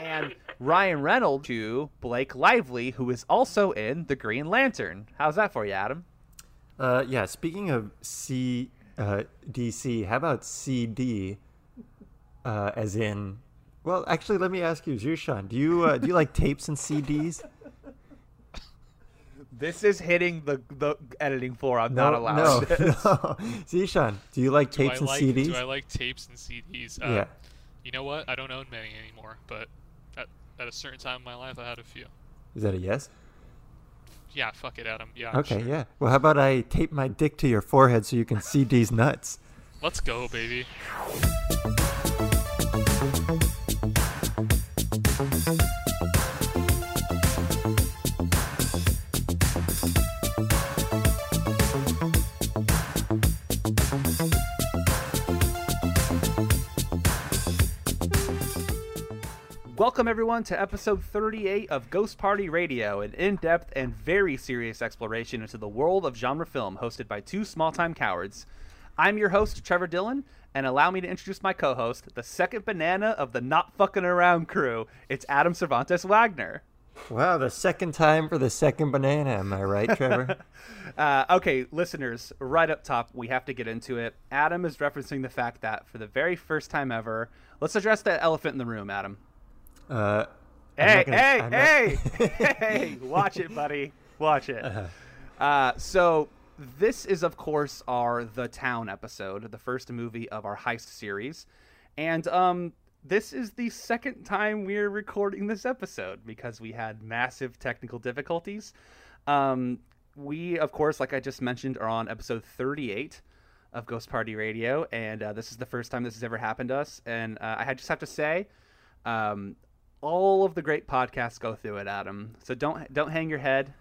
and Ryan Reynolds to Blake Lively, who is also in The Green Lantern. How's that for you, Adam? Uh, yeah. Speaking of C uh, DC, how about CD? Uh, as in, well, actually, let me ask you, Zishan, do you uh, do you like tapes and CDs? This is hitting the the editing floor. I'm not allowed. No, this. no. Zishan, do you like Do tapes I and like, CDs? Do I like tapes and CDs? Uh, yeah. You know what? I don't own many anymore, but at, a certain time in my life, I had a few. Is that a yes? Yeah, fuck it, Adam. Yeah. I'm Okay, sure. yeah. Well, how about I tape my dick to your forehead so you can see these nuts? Let's go, baby. Welcome everyone to episode 38 of Ghost Party Radio, an in-depth and very serious exploration into the world of genre film, hosted by two small-time cowards. I'm your host Trevor Dillon, and allow me to introduce my co-host, the second banana of the Not Fucking Around crew. It's Adam Cervantes Wagner. Wow, the second time for the second banana. Am I right, Trevor? Uh, okay, listeners, right up top, we have to get into it. Adam is referencing the fact that for the very first time ever, let's address that elephant in the room, Adam. Uh, Hey, gonna- hey, not- hey, hey! Watch it, buddy. Watch it. Uh, so this is, of course, our The Town episode, the first movie of our heist series, and um, this is the second time we're recording this episode because we had massive technical difficulties. Um, we, of course, like I just mentioned, are on episode 38 of Ghost Party Radio, and uh, this is the first time this has ever happened to us. And uh, I just have to say, um, all of the great podcasts go through it, Adam. So don't don't hang your head.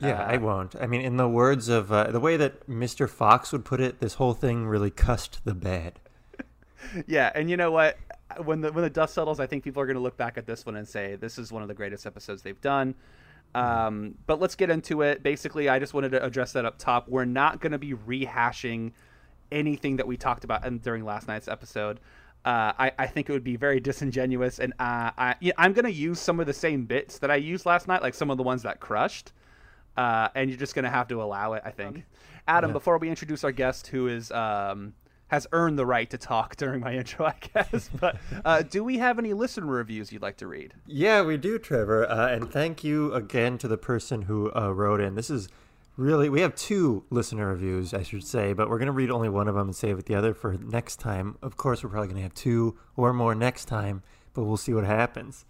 Yeah, I Uh, won't. I mean, in the words of uh, the way that Mr. Fox would put it, this whole thing really cussed the bed. Yeah, and you know what? When the when the dust settles, I think people are going to look back at this one and say this is one of the greatest episodes they've done. Um, but let's get into it. Basically, I just wanted to address that up top. We're not going to be rehashing anything that we talked about in, during last night's episode. Uh, I, I think it would be very disingenuous, and uh, I, yeah, I'm going to use some of the same bits that I used last night, like some of the ones that crushed. Uh, and you're just going to have to allow it, I think. Adam, Yeah. before we introduce our guest, who is um, has earned the right to talk during my intro, I guess. But uh, do we have any listener reviews you'd like to read? Yeah, we do, Trevor. Uh, and thank you again to the person who uh, wrote in. This is really, we have two listener reviews, I should say, but we're going to read only one of them and save the other for next time. Of course, we're probably going to have two or more next time, but we'll see what happens.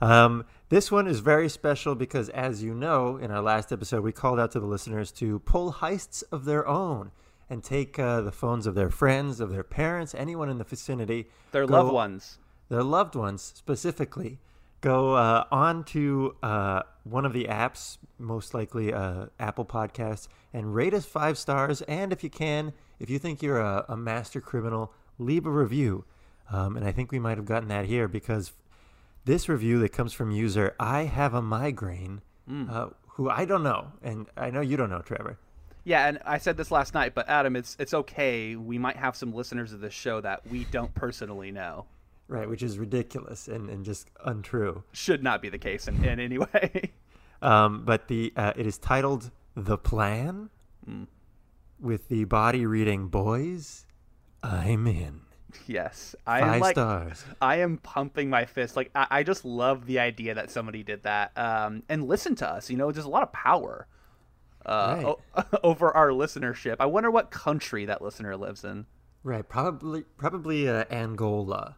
Um, this one is very special because, as you know, in our last episode, we called out to the listeners to pull heists of their own and take uh, the phones of their friends, of their parents, anyone in the vicinity. Their go- loved ones. their loved ones specifically go uh, on to uh, one of the apps, most likely uh, Apple Podcasts, and rate us five stars. And if you can, if you think you're a, a master criminal, leave a review. Um, and I think we might have gotten that here because this review that comes from user I have a migraine, uh, who I don't know, and I know you don't know, Trevor. Yeah, and I said this last night, but Adam, it's it's okay. We might have some listeners of this show that we don't personally know. Right, which is ridiculous and, and just untrue. Should not be the case in, in any way. Um, but the uh, it is titled "The Plan," with the body reading "Boys, I'm in." yes, I Five am like stars. I am pumping my fist. Like I, I just love the idea that somebody did that. Um, and listen to us. You know, there's a lot of power uh, o- over our listenership. I wonder what country that listener lives in. Right, probably probably uh, Angola.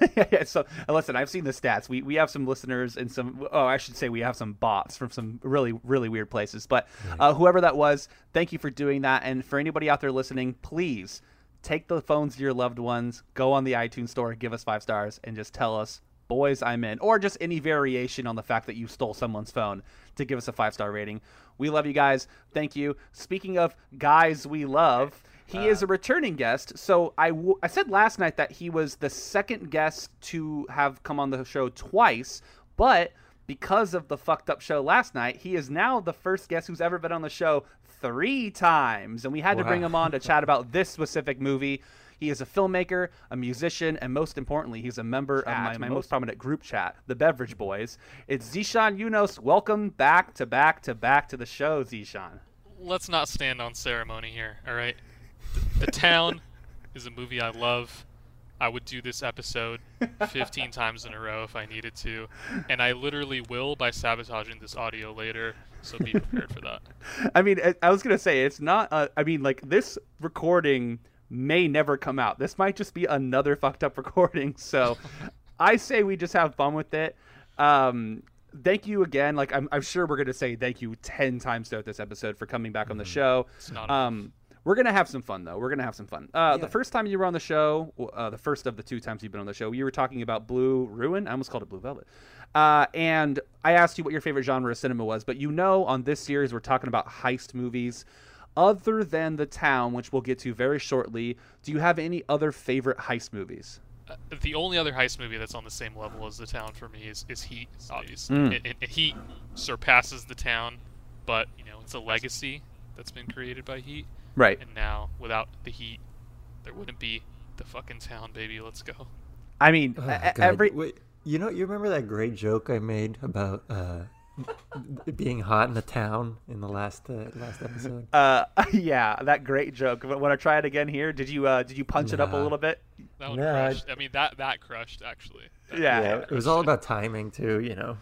yeah, yeah, so listen, I've seen the stats. We we have some listeners and some. Oh, I should say we have some bots from some really really weird places. But uh, whoever that was, thank you for doing that. And for anybody out there listening, please take the phones to your loved ones, go on the iTunes store, give us five stars, and just tell us, boys, I'm in, or just any variation on the fact that you stole someone's phone to give us a five star rating. We love you guys. Thank you. Speaking of guys we love. He uh. is a returning guest. So I, w- I said last night that he was the second guest to have come on the show twice, but because of the fucked up show last night, he is now the first guest who's ever been on the show three times. And we had to bring him on to chat about this specific movie. He is a filmmaker, a musician, and most importantly, he's a member of my, most prominent group chat, the Beverage Boys. It's Zishan Yunos. Welcome back to back to back to the show, Zishan. Let's not stand on ceremony here, all right? The, Town is a movie I love. I would do this episode 15 times in a row if I needed to, and I literally will by sabotaging this audio later. So be prepared for that. I mean, I- was gonna say it's not. Uh, I mean, like this recording may never come out. This might just be another fucked up recording. So, I say we just have fun with it. Um, thank you again. Like I'm, I'm sure we're gonna say thank you ten times throughout this episode for coming back on the show. It's not Um, we're gonna have some fun though. We're gonna have some fun. Uh, The first time you were on the show, uh, the first of the two times you've been on the show, you were talking about Blue Ruin. I almost called it Blue Velvet. Uh, and I asked you what your favorite genre of cinema was, but you know, on this series, we're talking about heist movies. Other than The Town, which we'll get to very shortly, do you have any other favorite heist movies? Uh, the only other heist movie that's on the same level as The Town for me is, is Heat, obviously. Mm. It, it- Heat surpasses The Town, but, you know, it's a legacy that's been created by Heat. Right. And now, without the Heat, there wouldn't be the fucking Town, baby. Let's go. I mean, Oh, every Wait, you know, you remember that great joke I made about uh, being hot in the town in the last uh, last episode? uh, yeah, that great joke. But when I try it again here, did you uh, did you punch it up a little bit? That one Yeah, I- crushed. I mean, that, that crushed, actually. That- Yeah. yeah, it was all about timing too. You know.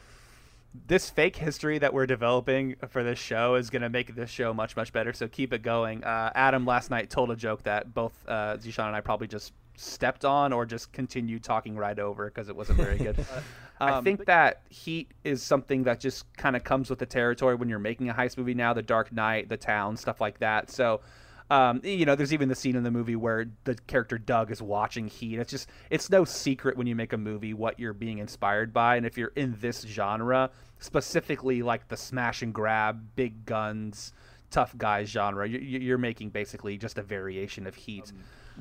This fake history that we're developing for this show is going to make this show much much better. So keep it going. Uh, adam last night told a joke that both uh, zishan and i probably just stepped on or just continued talking right over because it wasn't very good. I think that heat is something that just kind of comes with the territory when you're making a heist movie now the dark knight the town stuff like that. So um, you know, there's even the scene in the movie where the character Doug is watching Heat. It's just, it's no secret when you make a movie what you're being inspired by. And if you're in this genre, specifically like the smash and grab, big guns, tough guys genre, you- you- you're making basically just a variation of Heat.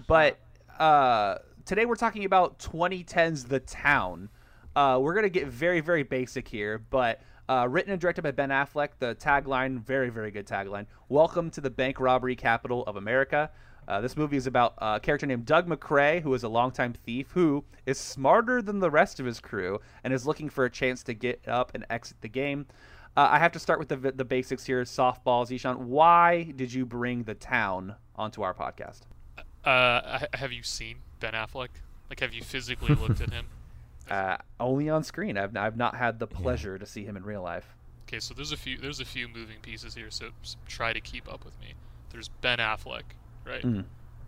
But uh, today we're talking about 2010's The Town. Uh, we're gonna get very, very basic here, but uh, written and directed by Ben Affleck. The tagline, very, very good tagline. Welcome to the bank robbery capital of America. Uh, this movie is about a character named Doug MacRay, who is a longtime thief who is smarter than the rest of his crew and is looking for a chance to get up and exit the game. Uh, I have to start with the the basics here. Softball, Zishan. Why did you bring the town onto our podcast? Uh, have you seen Ben Affleck? Like, have you physically looked at him? Uh, only on screen. I've, I've not had the pleasure to see him in real life. Okay, so there's a few there's a few moving pieces here, so s- try to keep up with me. There's Ben Affleck, right? Mm.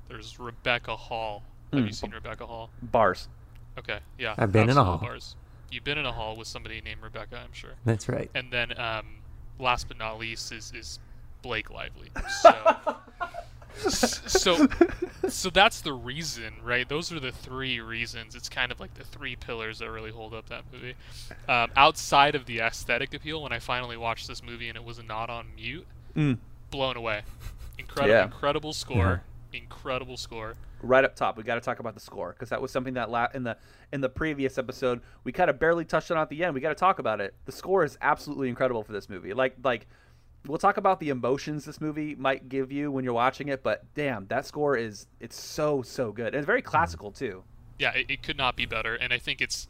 There's Rebecca Hall. Have you Mm. seen Rebecca Hall? Bars. Okay, yeah. I've been in a hall. Bars. You've been in a hall with somebody named Rebecca, I'm sure. That's right. And then, um, last but not least, is is Blake Lively. So, s- so, so that's the reason, right? Those are the three reasons. It's kind of like the three pillars that really hold up that movie. Um, outside of the aesthetic appeal, when I finally watched this movie and it was not on mute, Mm. blown away. Incredible, Yeah. incredible score. Incredible score. right up top we got to talk about the score because that was something that la- in the in the previous episode we kind of barely touched on at the end we got to talk about it the score is absolutely incredible for this movie like like we'll talk about the emotions this movie might give you when you're watching it but damn that score is it's so so good and it's very classical too yeah, it, it could not be better, and I think it's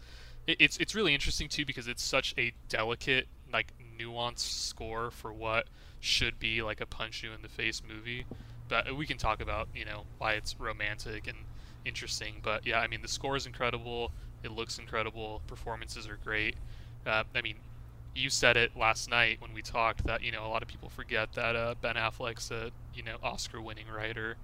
it, it's it's really interesting too because it's such a delicate, like nuanced score for what should be like a punch you in the face movie. But we can talk about you know why it's romantic and interesting. But yeah, I mean the score is incredible. It looks incredible. Performances are great. Uh, I mean, you said it last night when we talked that you know a lot of people forget that uh, Ben Affleck's a you know Oscar-winning writer,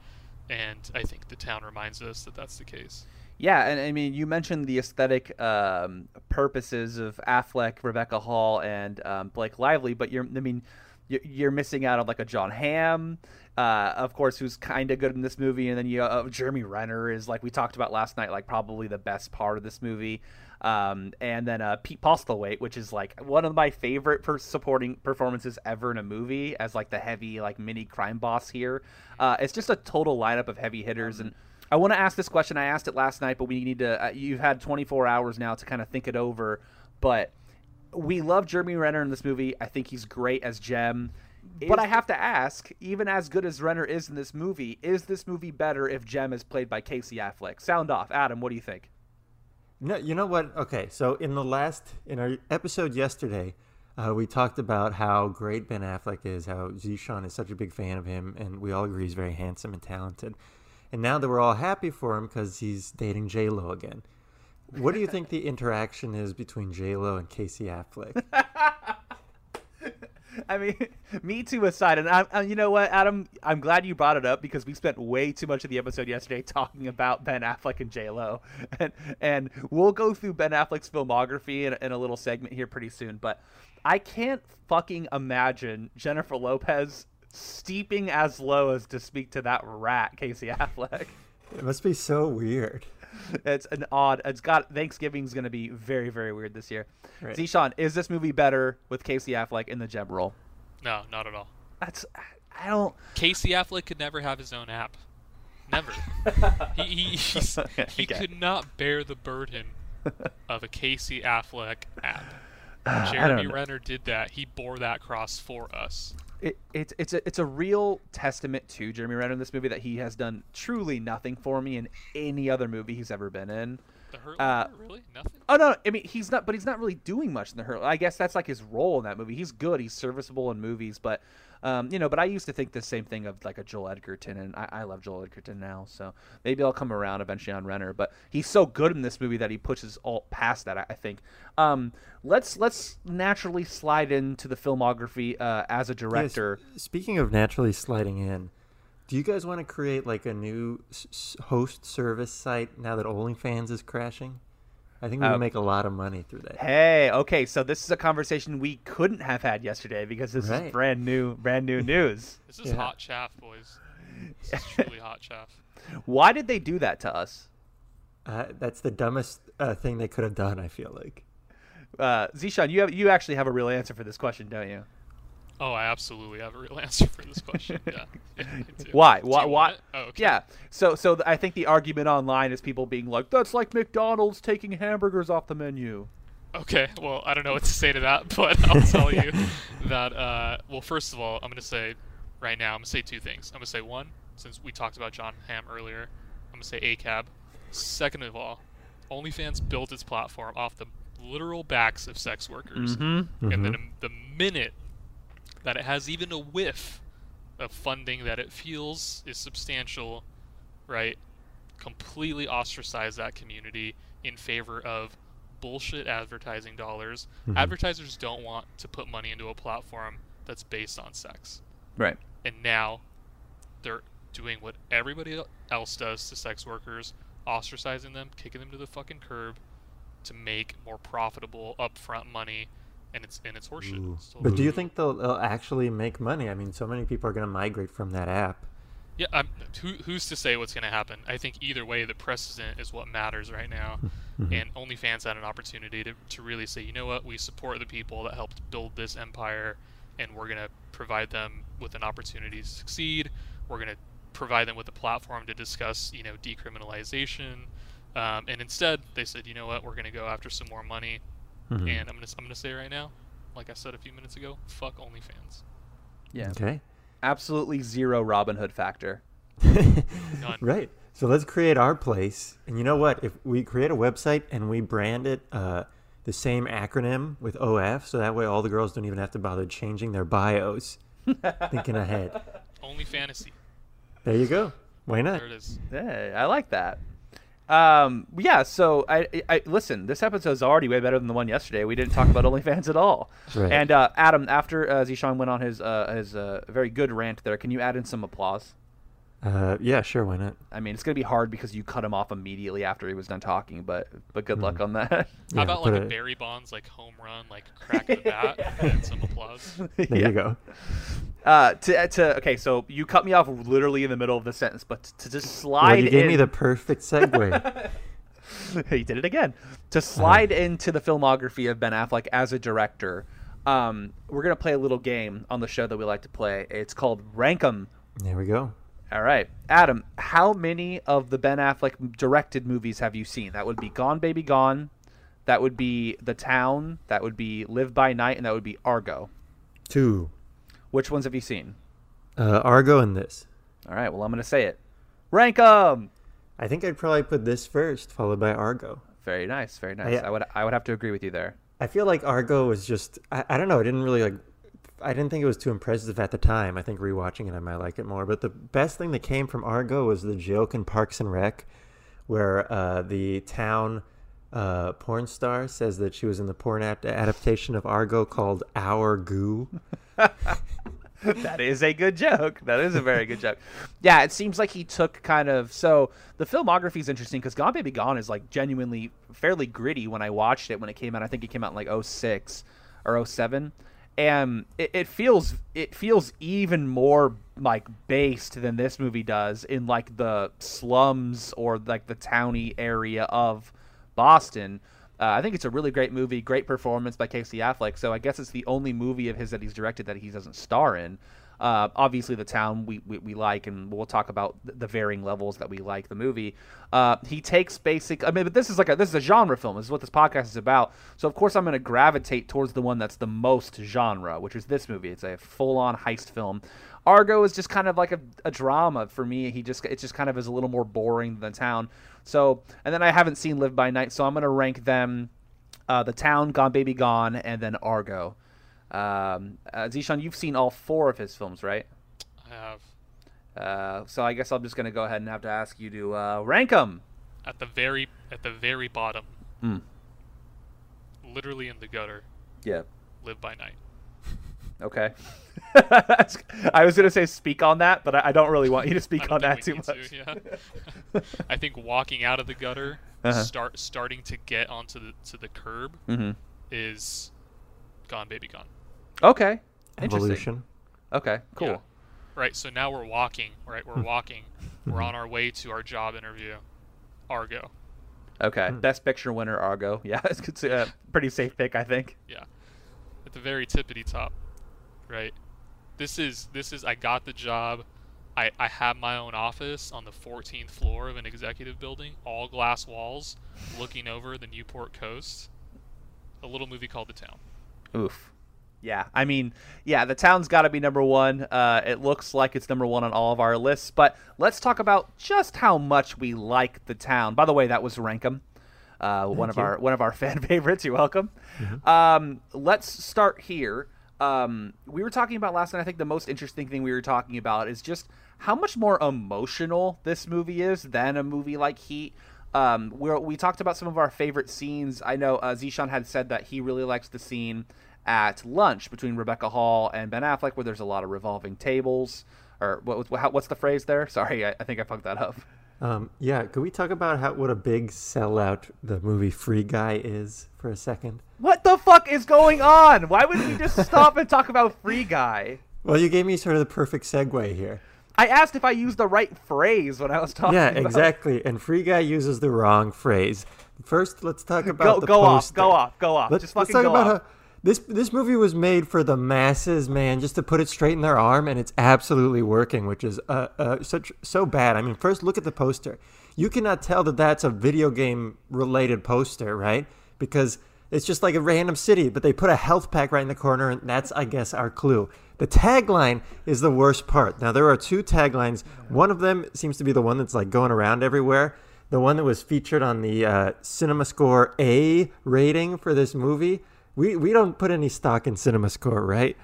and I think The Town reminds us that that's the case. Yeah, and I mean, you mentioned the aesthetic um, purposes of Affleck, Rebecca Hall, and um, Blake Lively, but you're, I mean, you're, missing out on like a Jon Hamm, uh, of course, who's kind of good in this movie, and then you uh, Jeremy Renner is like we talked about last night, like probably the best part of this movie. Um, and then uh, Pete Postlethwaite, which is like one of my favorite per- supporting performances ever in a movie, as like the heavy like mini crime boss here. Uh, it's just a total lineup of heavy hitters, and I want to ask this question. I asked it last night, but we need to. Uh, you've had 24 hours now to kind of think it over. But we love Jeremy Renner in this movie. I think he's great as Jem. but I have to ask, even as good as Renner is in this movie, is this movie better if Jem is played by Casey Affleck? Sound off, Adam. What do you think? No, you know what? Okay, so in the last in our episode yesterday, uh, we talked about how great Ben Affleck is, how Zishan is such a big fan of him, and we all agree he's very handsome and talented. And now that we're all happy for him because he's dating J Lo again, what do you think the interaction is between J Lo and Casey Affleck? I mean, me too aside, and I, you know what, Adam, I'm glad you brought it up because we spent way too much of the episode yesterday talking about Ben Affleck and J Lo, and and we'll go through Ben Affleck's filmography in, in a little segment here pretty soon. But I can't fucking imagine Jennifer Lopez steeping as low as to speak to that rat, Casey Affleck. It must be so weird. It's an odd. It's got Thanksgiving's going to be very very weird this year. Right. Zishan, is this movie better with Casey Affleck in the Jem role? No, not at all. That's I don't. Casey Affleck could never have his own app. Never. he he, he's, he Okay. could not bear the burden of a Casey Affleck app. Jeremy. Renner did that. He bore that cross for us. It, it's it's a it's a real testament to Jeremy Renner in this movie that he has done truly nothing for me in any other movie he's ever been in. The Hurt Uh, really? Nothing? Oh no, I mean he's not, but he's not really doing much in the Hurt. I guess that's like his role in that movie. He's good, he's serviceable in movies, but um, you know. But I used to think the same thing of like a Joel Edgerton, and I, I love Joel Edgerton now. So maybe I'll come around eventually on Renner. But he's so good in this movie that he pushes all past that. I, I think. Um, let's let's naturally slide into the filmography uh, as a Yes, director. speaking of naturally sliding in, do you guys want to create like a new host service site now that OnlyFans is crashing? I think we Uh, would make a lot of money through that. Hey, okay, so this is a conversation we couldn't have had yesterday because this is brand new, brand new news. This is Yeah. hot chaff, boys. This is truly hot chaff. Why did they do that to us? Uh, that's the dumbest uh, thing they could have done. I feel like. Uh, Zishan, you have you actually have a real answer for this question, don't you? Oh, I absolutely have a real answer for this question. Yeah. yeah Why? Do Why? Why? Oh, okay. Yeah. So, so th- I think the argument online is people being like, "That's like McDonald's taking hamburgers off the menu." Okay, well, I don't know what to say to that, but I'll tell you that, uh, well, first of all, I'm going to say right now, I'm going to say two things. I'm going to say one, since we talked about Jon Hamm earlier, I'm going to say ACAB. Second of all, OnlyFans built its platform off the literal backs of sex workers. Mm-hmm. And then the minute that it has even a whiff of funding that it feels is substantial, right, completely ostracize that community in favor of bullshit advertising dollars. Mm-hmm. Advertisers don't want to put money into a platform that's based on sex. Right. And now they're doing what everybody else does to sex workers, ostracizing them, kicking them to the fucking curb to make more profitable upfront money and it's and it's horseshit. Ooh. It's But do you think they'll, they'll actually make money? I mean, so many people are going to migrate from that app. Yeah, I'm, who, who's to say what's going to happen? I think either way, the precedent is what matters right now. and OnlyFans had an opportunity to, to really say, you know what, we support the people that helped build this empire, and we're going to provide them with an opportunity to succeed. We're going to provide them with a platform to discuss, you know, decriminalization. Um, and instead, they said, you know what, we're going to go after some more money. Mhm. And I'm going to I'm going to say right now, like I said a few minutes ago, fuck OnlyFans. Yeah. Okay. Absolutely zero Robin Hood factor. None. Right. So let's create our place. And you know what? If we create a website and we brand it uh, the same acronym with OF, so that way all the girls don't even have to bother changing their bios. Thinking ahead. Only fantasy. There you go. Why not? There it is. Hey, I like that. Um, yeah. So I, I, I listen. This episode's already way better than the one yesterday. We didn't talk about OnlyFans at all. Right. And uh, Adam, after uh, Zishan went on his uh, his uh, very good rant there, can you add in some applause? Uh, yeah, sure. Why not? I mean, it's gonna be hard because you cut him off immediately after he was done talking, but but good luck on that. How Yeah, about like a a- Barry Bonds like home run, like crack of the bat, and some applause? There Yeah. you go. Uh, to to okay, so you cut me off literally in the middle of the sentence, but to just slide Well, you gave in, me the perfect segue. he did it again. To slide into the filmography of Ben Affleck as a director, um, we're gonna play a little game on the show that we like to play. It's called Rank 'em. there we go. All right, Adam, how many of the Ben Affleck directed movies have you seen? That would be Gone Baby Gone, that would be The Town, that would be Live by Night, and that would be Argo. Two. Which ones have you seen? Uh, Argo and this. All right. Well, I'm going to say it. Rank Rank 'em. I think I'd probably put this first, followed by Argo. Very nice. Very nice. I- I would I would have to agree with you there. I feel like Argo was just I, I don't know, I didn't really like I didn't think it was too impressive at the time. I think rewatching it I might like it more. But the best thing that came from Argo was the joke in Parks and Rec where uh, the town uh, porn star says that she was in the porn ap- adaptation of Argo called Our Goo. that is a good joke. That is a very good joke. Yeah, it seems like he took kind of so the filmography is interesting because Gone Baby Gone is like genuinely fairly gritty when I watched it when it came out. I think it came out in like 06 or 07. and it, it feels it feels even more like based than this movie does in like the slums or like the towny area of Boston. Uh, I think it's a really great movie, great performance by Casey Affleck. So I guess it's the only movie of his that he's directed that he doesn't star in. Uh, obviously, the town we, we, we like, and we'll talk about the varying levels that we like the movie. Uh, he takes basic. I mean, but this is like a this is a genre film. This is what this podcast is about. So of course, I'm going to gravitate towards the one that's the most genre, which is this movie. It's a full-on heist film. Argo is just kind of like a, a drama for me. He just it just kind of is a little more boring than the town. So and then I haven't seen Live by Night, so I'm gonna rank them: uh, the town, Gone Baby Gone, and then Argo. Um, uh, Zishan, you've seen all four of his films, right? I have Uh, so I guess I'm just gonna go ahead and have to ask you to uh, rank them. at the very at the very bottom, Hmm. literally in the gutter. Yeah. Live by night. Okay. I was gonna say speak on that, but I, I don't really want you to speak on that too much. to, yeah. I think walking out of the gutter, Uh-huh. start starting to get onto the to the curb hmm is gone, baby, gone. Okay. Evolution. Okay. Cool. Yeah. Right. So now we're walking. Right. We're walking. We're on our way to our job interview. Argo. Okay. Best picture winner, Argo. Yeah, it's it's a pretty safe pick, I think. Yeah. At the very tippity top. Right. This is this is I got the job. I, I have my own office on the 14th floor of an executive building, all glass walls, looking over the Newport coast. A little movie called The Town. Oof. Yeah, I mean, yeah, the town's got to be number one. Uh, it looks like it's number one on all of our lists, but let's talk about just how much we like the town. By the way, that was Rank 'em, uh, one of you. our one of our fan favorites. You're welcome. Um, let's start here. Um, we were talking about last night. I think the most interesting thing we were talking about is just how much more emotional this movie is than a movie like Heat. Um, we we talked about some of our favorite scenes. I know uh, Zishan had said that he really likes the scene at lunch between Rebecca Hall and Ben Affleck, where there's a lot of revolving tables. Or what, what's the phrase there? Sorry, I, I think I fucked that up. Um, yeah, could we talk about how what a big sellout the movie Free Guy is for a second? What the fuck is going on? Why would we just stop and talk about Free Guy? Well, you gave me sort of the perfect segue here. I asked if I used the right phrase when I was talking. Yeah, about- exactly. And Free Guy uses the wrong phrase. First, let's talk Go, about the go off, go off, go off. Let's fucking talk go about off. how this this movie was made for the masses, man, just to put it straight in their arm, and it's absolutely working, which is uh, uh, such so bad. I mean, first look at the poster. You cannot tell that that's a video game related poster, right? Because it's just like a random city, but they put a health pack right in the corner, and that's, I guess, our clue. The tagline is the worst part. Now, there are two taglines. One of them seems to be the one that's like going around everywhere. The one that was featured on the uh, Cinema Score A rating for this movie. We, we don't put any stock in Cinema Score, right?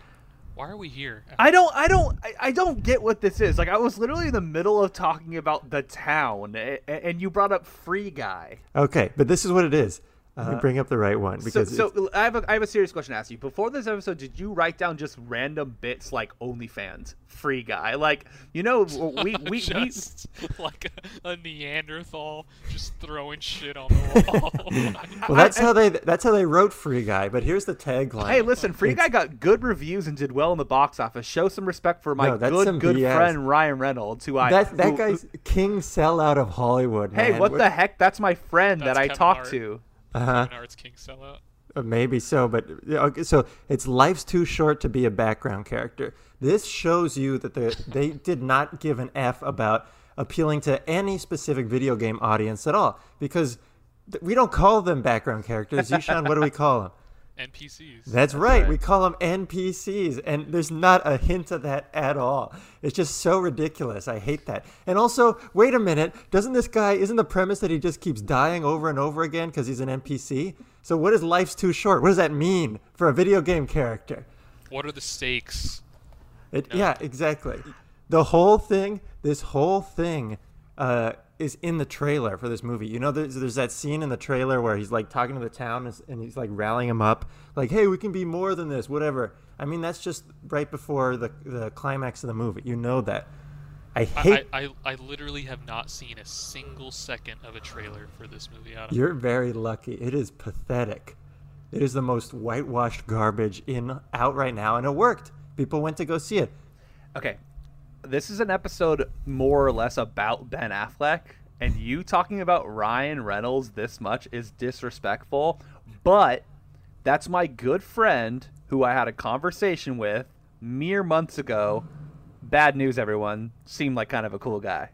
Why are we here? I don't, I don't, I, I don't get what this is. Like, I was literally in the middle of talking about the town, a- a- and you brought up Free Guy. Okay, but this is what it is. Let me bring up the right one because it's- so I have a, I have a serious question to ask you. Before this episode, did you write down just random bits like OnlyFans, Free Guy? Like, you know, we we, we just like a, a Neanderthal just throwing shit on the wall. well, that's how they that's how they wrote Free Guy. But here's the tagline. Hey, listen, Free Guy got good reviews and did well in the box office. Show some respect for my No, good good BS. friend Ryan Reynolds, who I that that who- guy's king sellout of Hollywood. Hey, man. what the heck? That's my friend that I Kevin talked Hart. to. Uh-huh. King sellout. Uh, Maybe so, but okay, so it's life's too short to be a background character. This shows you that the, they did not give an f about appealing to any specific video game audience at all, because th- we don't call them background characters. Zishan, what do we call them? NPCs. That's, right. right. We call them NPCs, and there's not a hint of that at all. It's just so ridiculous. I hate that. And also, wait a minute. Doesn't this guy? Isn't the premise that he just keeps dying over and over again because he's an NPC? So what is life's too short? What does that mean for a video game character? What are the stakes? It, Yeah, exactly. The whole thing, this whole thing, uh, is in the trailer for this movie. You know, there's, there's that scene in the trailer where he's like talking to the town and, and he's like rallying them up, like, "Hey, we can be more than this, whatever." I mean, that's just right before the the climax of the movie. You know that. I I, hate. I, I, I literally have not seen a single second of a trailer for this movie. Adam. You're very lucky. It is pathetic. It is the most whitewashed garbage in out right now, and it worked. People went to go see it. Okay, this is an episode more or less about Ben Affleck, and you talking about Ryan Reynolds this much is disrespectful. But that's my good friend who I had a conversation with mere months ago. Bad news, everyone. Seemed like kind of a cool guy.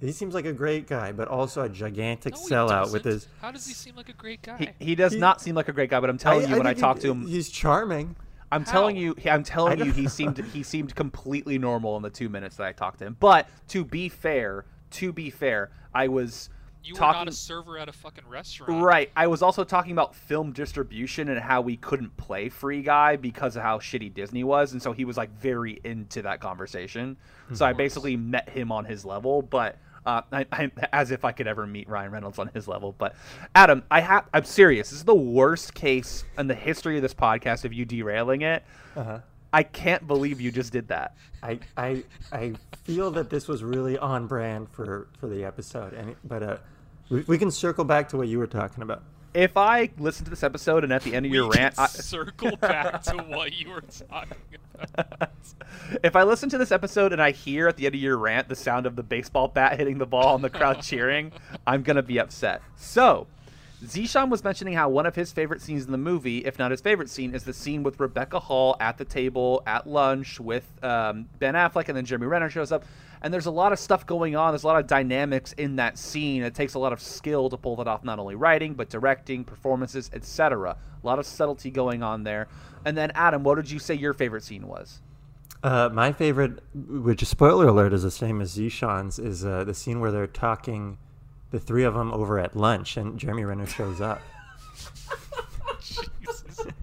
He seems like a great guy, but also a gigantic No, sellout with doesn't. his. How does he seem like a great guy? He, he does He- not seem like a great guy, but I'm telling you, when I talk he- to him, he's charming. I'm telling you, I'm telling you, he seemed he seemed completely normal in the two minutes that I talked to him. But to be fair, to be fair, I was you talking were not a server at a fucking restaurant. right. I was also talking about film distribution and how we couldn't play Free Guy because of how shitty Disney was, and so he was like very into that conversation. So I basically met him on his level, but. Uh, I, I, as if I could ever meet Ryan Reynolds on his level, but Adam, I have. I'm serious. This is the worst case in the history of this podcast of you derailing it. Uh-huh. I can't believe you just did that. I, I I feel that this was really on brand for for the episode, and but uh, we, we can circle back to what you were talking about. If I listen to this episode and at the end of your rant, I, circle back to what you were talking about. if I listen to this episode and I hear at the end of your rant the sound of the baseball bat hitting the ball and the crowd cheering, I'm gonna be upset. So, Zishan was mentioning how one of his favorite scenes in the movie, if not his favorite scene, is the scene with Rebecca Hall at the table at lunch with um, Ben Affleck, and then Jeremy Renner shows up. And there's a lot of stuff going on. There's a lot of dynamics in that scene. It takes a lot of skill to pull that off, not only writing but directing, performances, etc. A lot of subtlety going on there. And then, Adam, what did you say your favorite scene was? Uh, my favorite, which spoiler alert, is the same as Zishan's, is uh, the scene where they're talking, the three of them over at lunch, and Jeremy Renner shows up.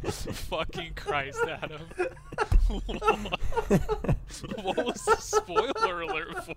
Jesus fucking Christ, Adam. what was the spoiler alert for?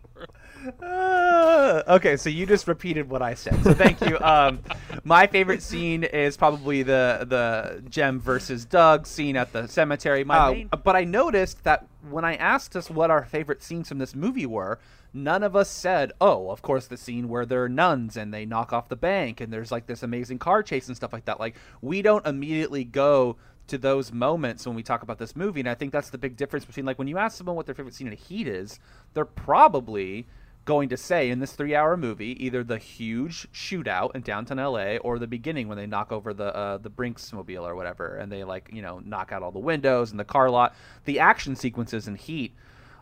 Uh, okay, so you just repeated what I said. So thank you. Um, my favorite scene is probably the the Jem versus Doug scene at the cemetery. My but I noticed that when I asked us what our favorite scenes from this movie were, none of us said, "Oh, of course, the scene where they're nuns and they knock off the bank and there's like this amazing car chase and stuff like that." Like we don't immediately go to those moments when we talk about this movie, and I think that's the big difference between like when you ask someone what their favorite scene in a Heat is, they're probably going to say in this three-hour movie either the huge shootout in downtown LA or the beginning when they knock over the uh, the Brinks mobile or whatever, and they like you know knock out all the windows and the car lot. The action sequences in Heat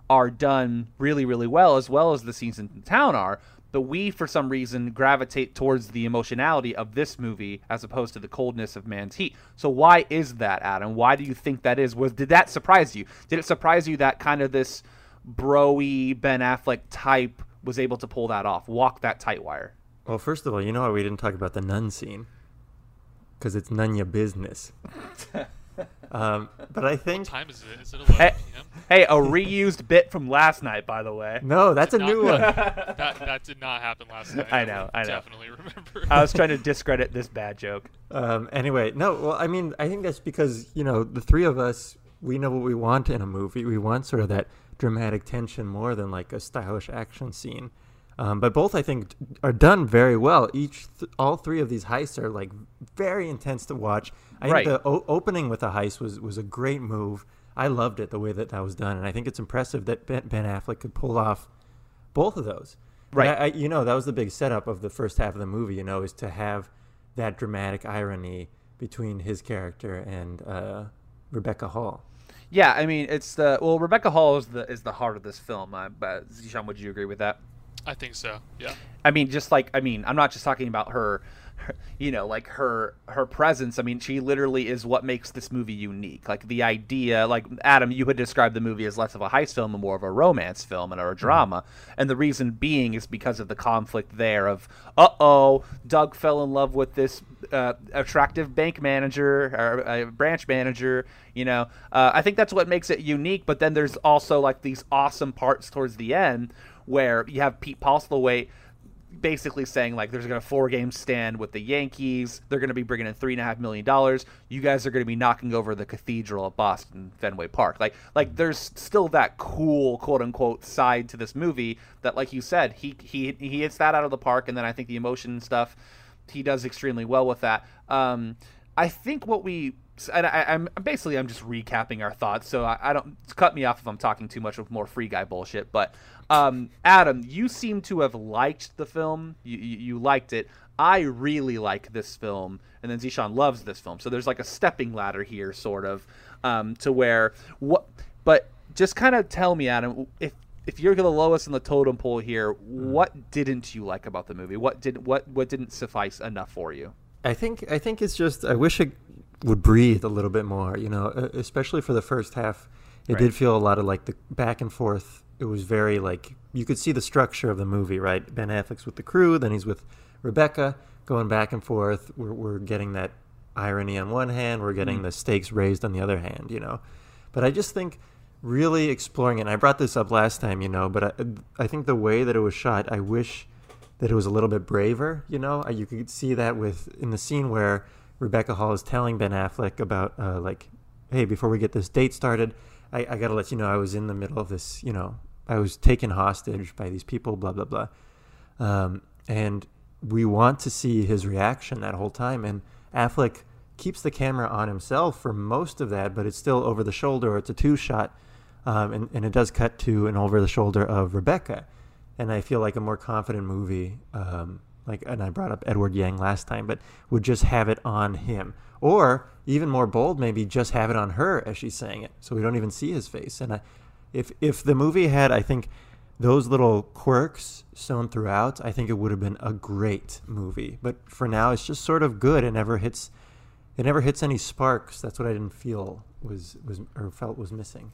are done really really well, as well as the scenes in town are. But we, for some reason, gravitate towards the emotionality of this movie as opposed to the coldness of Mann's Heat. So why is that, Adam? Why do you think that is? Was did that surprise you? Did it surprise you that kind of this broy Ben Affleck type was able to pull that off, walk that tight wire? Well, first of all, you know why we didn't talk about the nun scene? Because it's none your business. um, but I think What time is it? Is it 11 Hey, p.m.? hey, a reused bit from last night, by the way. no, that's a Not- new one. That that did not happen last night. I know, I know. Definitely remember. I was trying to discredit this bad joke. Um, anyway, no, well, I mean, I think that's because, you know, the three of us, we know what we want in a movie. We want sort of that dramatic tension more than like a stylish action scene. Um, but both, I think, are done very well. Each, th- all three of these heists are like very intense to watch. I Right. think the o- opening with a heist was was a great move. I loved it the way that that was done, and I think it's impressive that Ben, ben Affleck could pull off both of those. Right. I, I, you know, that was the big setup of the first half of the movie. You know, is to have that dramatic irony between his character and uh, Rebecca Hall. Yeah, I mean, it's the well, Rebecca Hall is the is the heart of this film. Uh, but Zishan, would you agree with that? I think so. Yeah. I mean, just like I mean, I'm not just talking about her you know like her her presence i mean she literally is what makes this movie unique like the idea like adam you had described the movie as less of a heist film and more of a romance film and or a mm-hmm. drama mm-hmm. and the reason being is because of the conflict there of uh-oh doug fell in love with this uh, attractive bank manager or uh, branch manager you know uh, i think that's what makes it unique but then there's also like these awesome parts towards the end where you have pete postlethwaite basically saying like there's going to four game stand with the Yankees. They're going to be bringing in three and a half million dollars. You guys are going to be knocking over the cathedral at Boston Fenway Park. Like like there's still that cool quote unquote side to this movie that like you said he he he hits that out of the park. And then I think the emotion stuff he does extremely well with that. Um, I think what we and I, am basically I'm just recapping our thoughts, so I, I, don't cut me off if I'm talking too much with more free guy bullshit. But um, Adam, you seem to have liked the film. You, you, you liked it. I really like this film, and then Zishan loves this film. So there's like a stepping ladder here, sort of, um, to where what. But just kind of tell me, Adam, if if you're the lowest in the totem pole here, what didn't you like about the movie? What did what what didn't suffice enough for you? I think I think it's just I wish it would breathe a little bit more. You know, especially for the first half, it right. did feel a lot of like the back and forth. It was very like you could see the structure of the movie, right? Ben Affleck's with the crew, then he's with Rebecca, going back and forth. We're we're getting that irony on one hand, we're getting mm. the stakes raised on the other hand. You know, but I just think really exploring it. And I brought this up last time, you know, but I, I think the way that it was shot, I wish that it was a little bit braver. You know, you could see that with in the scene where Rebecca Hall is telling Ben Affleck about uh, like, hey, before we get this date started, I, I got to let you know I was in the middle of this. You know, I was taken hostage by these people. Blah blah blah. Um, and we want to see his reaction that whole time. And Affleck keeps the camera on himself for most of that, but it's still over the shoulder. Or it's a two shot, um, and, and it does cut to an over the shoulder of Rebecca. And I feel like a more confident movie um, like and I brought up Edward Yang last time, but would just have it on him. Or even more bold, maybe just have it on her as she's saying it, so we don't even see his face. And I, if if the movie had, I think, those little quirks sewn throughout, I think it would have been a great movie. But for now, it's just sort of good. It never hits, it never hits any sparks. That's what I didn't feel was was or felt was missing.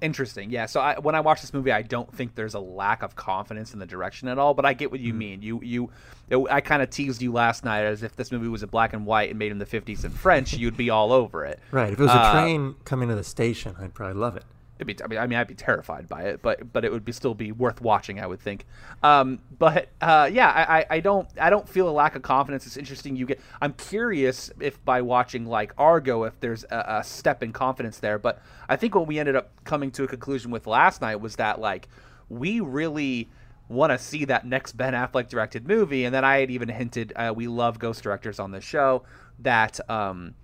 Interesting. Yeah. So I, when I watch this movie, I don't think there's a lack of confidence in the direction at all. But I get what you mm. mean. You you, it, I kind of teased you last night as if this movie was a black and white and made in the 50s in French, you'd be all over it. Right. If it was a uh, train coming to the station, I'd probably love it. It'd be, I mean, I mean, I'd be terrified by it, but but it would be still be worth watching, I would think. Um, but uh, yeah, I, I don't I don't feel a lack of confidence. It's interesting. You get. I'm curious if by watching like Argo, if there's a, a step in confidence there. But I think what we ended up coming to a conclusion with last night was that like we really want to see that next Ben Affleck directed movie, and then I had even hinted uh, we love ghost directors on this show that. Um,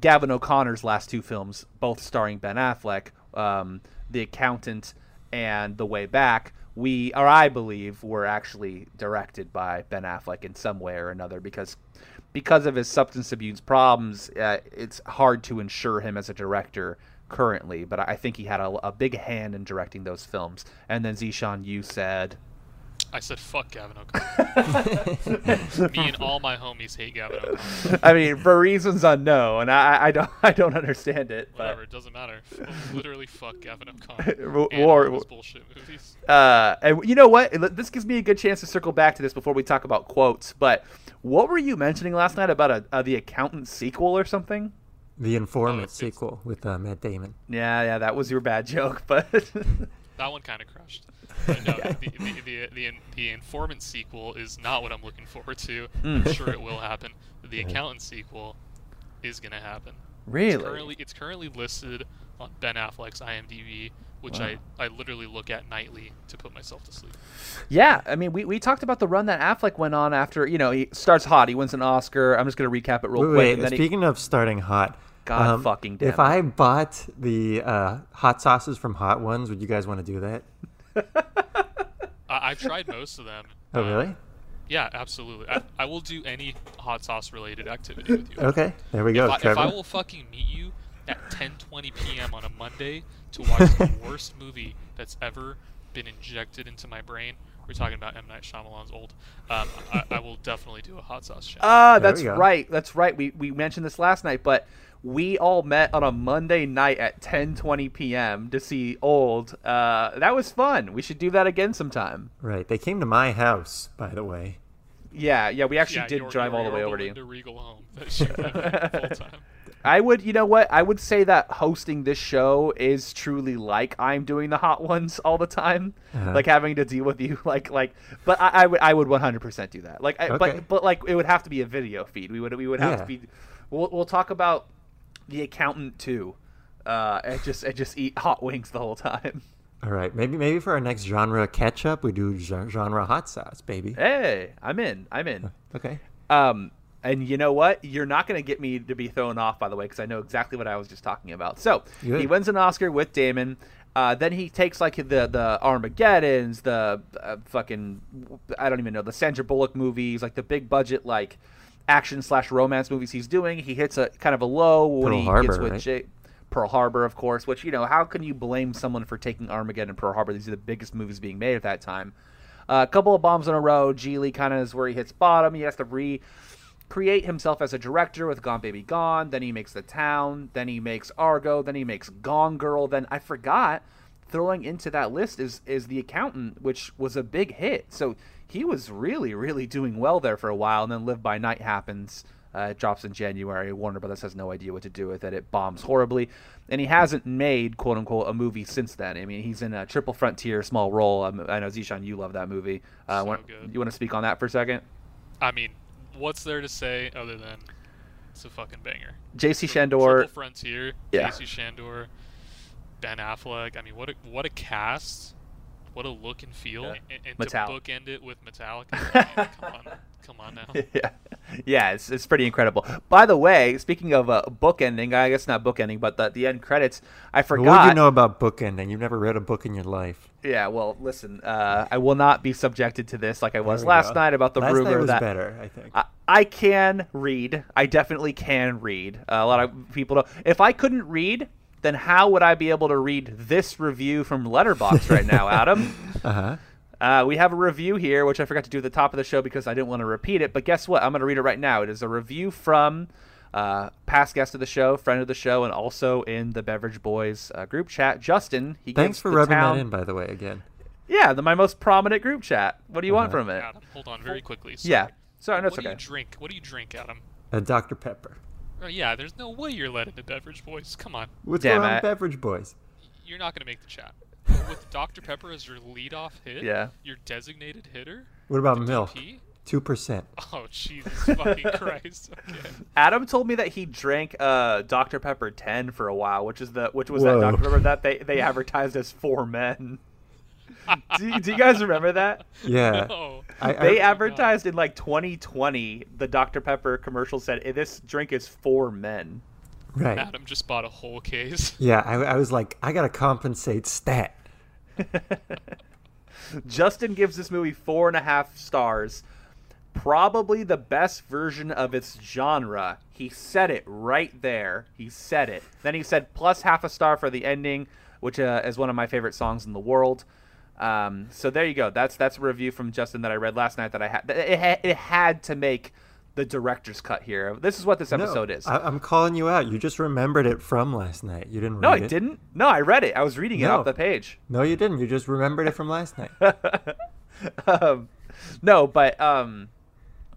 Gavin O'Connor's last two films, both starring Ben Affleck, um, The Accountant and The Way Back, we or I believe were actually directed by Ben Affleck in some way or another because because of his substance abuse problems, uh, it's hard to insure him as a director currently. But I think he had a, a big hand in directing those films. And then Zishan, you said I said fuck Gavin O'Connor. Me and all my homies hate Gavin O'Connor. I mean, for reasons unknown. And I, I don't I don't understand it. Whatever, it doesn't matter. Literally fuck Gavin O'Connor. War, and bullshit movies. Uh, and you know what? This gives me a good chance to circle back to this before we talk about quotes. But what were you mentioning last night about a, a the accountant sequel or something? The Informant oh, sequel with uh, Matt Damon. Yeah, yeah, that was your bad joke, but that one kind of crushed. no, the, the, the, the, the, Informant sequel is not what I'm looking forward to. Mm. I'm sure it will happen. The Accountant sequel is going to happen. Really? It's currently, it's currently listed on Ben Affleck's IMDb, which wow. I, I literally look at nightly to put myself to sleep. Yeah, I mean, we, we talked about the run that Affleck went on after, you know, he starts hot, he wins an Oscar. I'm just going to recap it real wait, quick. Wait, speaking he... of starting hot, God um, fucking damn. If I bought the uh, hot sauces from Hot Ones, would you guys want to do that? I, have tried most of them. Oh, um, really? Yeah, absolutely. I, I, will do any hot sauce related activity with you. Okay, there we go. If I, if I will fucking meet you at 10:20 p.m. on a Monday to watch the worst movie that's ever been injected into my brain, we're talking about M Night Shyamalan's old. Um, I, I will definitely do a hot sauce chat. Ah, There that's right. That's right. We we mentioned this last night, but we all met on a Monday night at 10:20 p.m. to see Old. Uh, that was fun. We should do that again sometime. Right. They came to my house, by the way. Yeah, yeah. We actually yeah, did your- drive your- all the way over to you. Belinda Regal home that she lived in full time. I would, you know what? I would say that hosting this show is truly like I'm doing the hot ones all the time, Uh-huh. like having to deal with you, like like. But I, I would, I would 100% do that. Like, I, Okay. but but like it would have to be a video feed. We would we would have Yeah. to be. We'll we'll talk about the accountant too, uh, and just and just eat hot wings the whole time. All right. Maybe maybe for our next genre catch up, we do genre hot sauce, baby. Hey, I'm in. I'm in. Okay. Um, and you know what? You're not going to get me to be thrown off, by the way, because I know exactly what I was just talking about. So Good. he wins an Oscar with Damon. Uh, then he takes like the the Armageddon's, the uh, fucking I don't even know the Sandra Bullock movies, like the big budget like action slash romance movies he's doing. He hits a kind of a low when Pearl he Harbor, gets with right? Jay. Pearl Harbor, of course, which you know, how can you blame someone for taking Armageddon and Pearl Harbor? These are the biggest movies being made at that time. Uh, a couple of bombs in a row. Gigli kind of is where he hits bottom. He has to re create himself as a director with Gone Baby Gone. Then he makes The Town. Then he makes Argo. Then he makes Gone Girl. Then I forgot throwing into that list is is The Accountant, which was a big hit. So he was really really doing well there for a while. And then Live by Night happens. Uh, it drops in January. Warner Brothers has no idea what to do with it. It bombs horribly, and he hasn't made "quote unquote" a movie since then. I mean, he's in a Triple Frontier, small role. Um, I know Zishan, you love that movie. Uh, So want-. You want to speak on that for a second? I mean, what's there to say other than it's a fucking banger? J.C. Chandor. Triple Frontier, Yeah. Casey Chandor, Ben Affleck. I mean, what a what a cast, what a look and feel, Yeah. and, and Metallic. to bookend it with Metallica. I come on, come on now. yeah, yeah, it's, it's pretty incredible. By the way, speaking of uh, book ending, I guess not bookending, but the, the end credits, I forgot. What do you know about bookending? You've never read a book in your life. Yeah, well, listen, uh, I will not be subjected to this like I was last go. night about the Last rumor night was that better, I think. I, I can read. I definitely can read. Uh, a lot of people don't. If I couldn't read, then how would I be able to read this review from Letterboxd right now, Adam? Uh huh. Uh, we have a review here, which I forgot to do at the top of the show because I didn't want to repeat it. But guess what? I'm going to read it right now. It is a review from uh, past guest of the show, friend of the show, and also in the Beverage Boys uh, group chat. Justin, he Thanks for rubbing town, that in, by the way, again. Yeah, the, my most prominent group chat. What do you want Uh-huh. from it? Adam, hold on very quickly. Sorry. Yeah. Sorry, no, it's what do you drink? What do you drink, Adam? Uh, Dr. Pepper. Oh, yeah, there's no way you're letting the beverage boys. Come on, What's Damn going on. Beverage Boys? you're not gonna make the chat. With Dr Pepper as your leadoff hit, Yeah. your designated hitter, What about milk? DP? Two percent. Oh Jesus fucking Christ! Okay. Adam told me that he drank uh, Dr Pepper 10 for a while, which is the which was that Dr Pepper that they, they advertised as for men. do, you- do you guys remember that? Yeah. No. I, They I, advertised in like 2020. The Dr Pepper commercial said "Eh, this drink is for men. right. Adam just bought a whole case. Yeah, I, I was like, I gotta compensate stat. Justin gives this movie four and a half stars. Probably the best version of its genre. He said it right there. He said it. Then he said plus half a star for the ending, which uh, is one of my favorite songs in the world. Um, so there you go. That's that's a review from Justin that I read last night. That I had. It, ha- it had to make the director's cut here. This is what this episode no, is. I, I'm calling you out. You just remembered it from last night. You didn't no, I it. didn't. No, I read it. I was reading it No. off the page. No, you didn't. You just remembered it from last night. um, no, but um,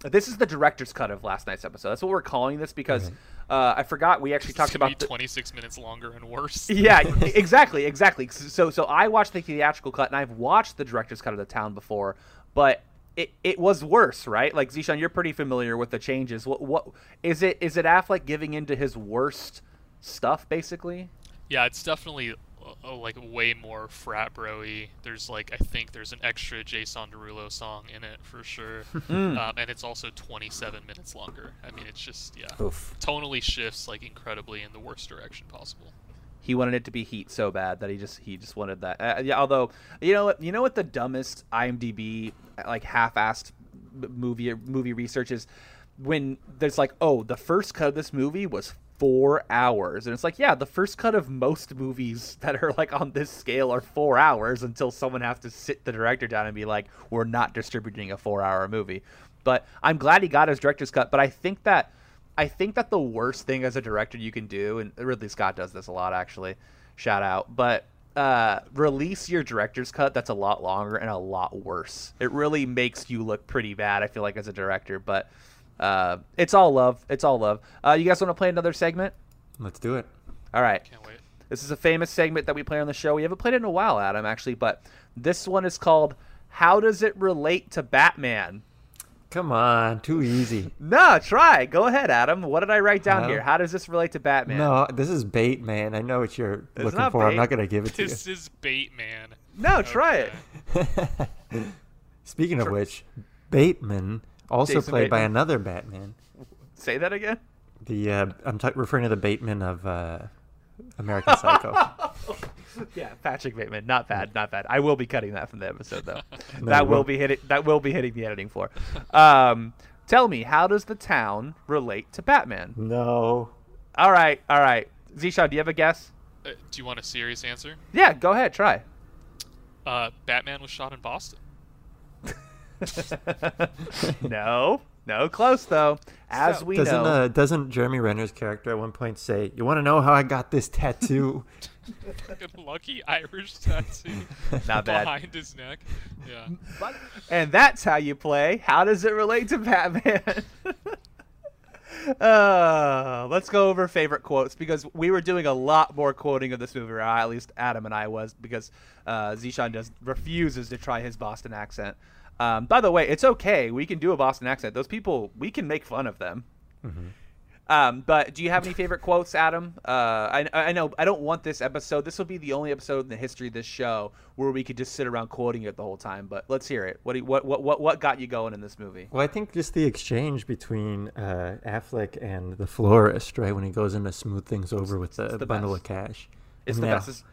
this is the director's cut of last night's episode. That's what we're calling this because uh, I forgot we actually talked about. be the- 26 minutes longer and worse. yeah, exactly, exactly. So, so I watched the theatrical cut, and I've watched the director's cut of the town before, but it, it was worse, right? Like Zishan, you're pretty familiar with the changes. What what is it? Is it Affleck giving into his worst stuff, basically? Yeah, it's definitely uh, like way more frat bro-y. There's like I think there's an extra Jason Derulo song in it for sure, Hmm. um, and it's also 27 minutes longer. I mean, it's just yeah, Oof. tonally shifts like incredibly in the worst direction possible. he wanted it to be heat so bad that he just he just wanted that. Uh, yeah, although you know what you know what the dumbest IMDb like half-assed movie movie research is. when there's like, oh, the first cut of this movie was four hours, and it's like, yeah, the first cut of most movies that are like on this scale are four hours until someone has to sit the director down and be like, we're not distributing a four-hour movie. But I'm glad he got his director's cut. But I think that I think that the worst thing as a director you can do, and Ridley Scott does this a lot actually, shout out, but uh, release your director's cut that's a lot longer and a lot worse. It really makes you look pretty bad, I feel like, as a director. But uh, it's all love. It's all love. Uh, you guys want to play another segment? Let's do it. All right. Can't wait. This is a famous segment that we play on the show. We haven't played it in a while, Adam, actually, but this one is called How Does It Relate to Batman? Come on, too easy. No, try. Go ahead, Adam. What did I write down Well- here? How does this relate to Batman? No, this is bait, man. I know what you're It's looking not for. I'm not gonna give it to you. This is bait man. No, try it. Speaking of which, Bateman, also Jason played by another Batman. Say that again. The uh, I'm t- referring to the Bateman of uh, American Psycho. Yeah, Patrick Bateman. Not bad, not bad. I will be cutting that from the episode though. No, that will be hitting that will be hitting the editing floor. Um, tell me, how does the town relate to Batman? no. All right, all right. Zishan, do you have a guess? Uh, do you want a serious answer? Yeah, go ahead, try. Uh, Batman was shot in Boston. no, no, close though. As So- we Doesn't know, uh, doesn't Jeremy Renner's character at one point say, "You want to know how I got this tattoo?" Lucky Irish tattoo Not bad. behind his neck. Yeah. and that's how you play. How does it relate to Batman? uh, let's go over favorite quotes because we were doing a lot more quoting of this movie, or at least Adam and I was, because uh, Zishan just refuses to try his Boston accent. Um, by the way, it's okay. We can do a Boston accent. Those people, we can make fun of them. Um, but do you have any favorite quotes, Adam? Uh, I, I know I don't want this episode. This will be the only episode in the history of this show where we could just sit around quoting it the whole time. But let's hear it. What do you, what what what what got you going in this movie? well, I think just the exchange between uh, Affleck and the florist, right, when he goes in to smooth things over with the, the bundle best. of cash. It's And the now- best.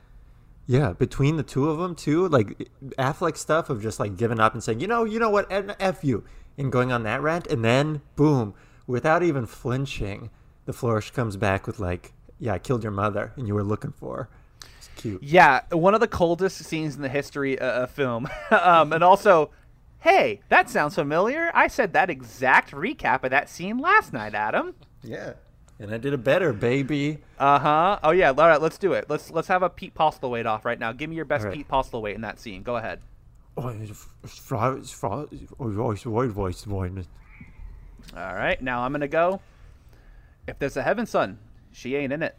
Yeah, between the two of them too, like Affleck stuff of just like giving up and saying, you know, you know what, f you, and going on that rant, and then boom, without even flinching, the flourish comes back with like, yeah, I killed your mother, and you were looking for. her." It's cute. Yeah, one of the coldest scenes in the history uh, of film. um, and also, hey, that sounds familiar. I said that exact recap of that scene last night, Adam. Yeah, and I did a better, baby. Uh huh. Oh yeah. All right, let's do it. Let's let's have a Pete Postlethwaite off right now. Give me your best All right. Pete Postlethwaite in that scene. Go ahead. It's fr- it's fr- voice, voice, voice, voice. All right, now I'm gonna go. If there's a heaven son, she ain't in it.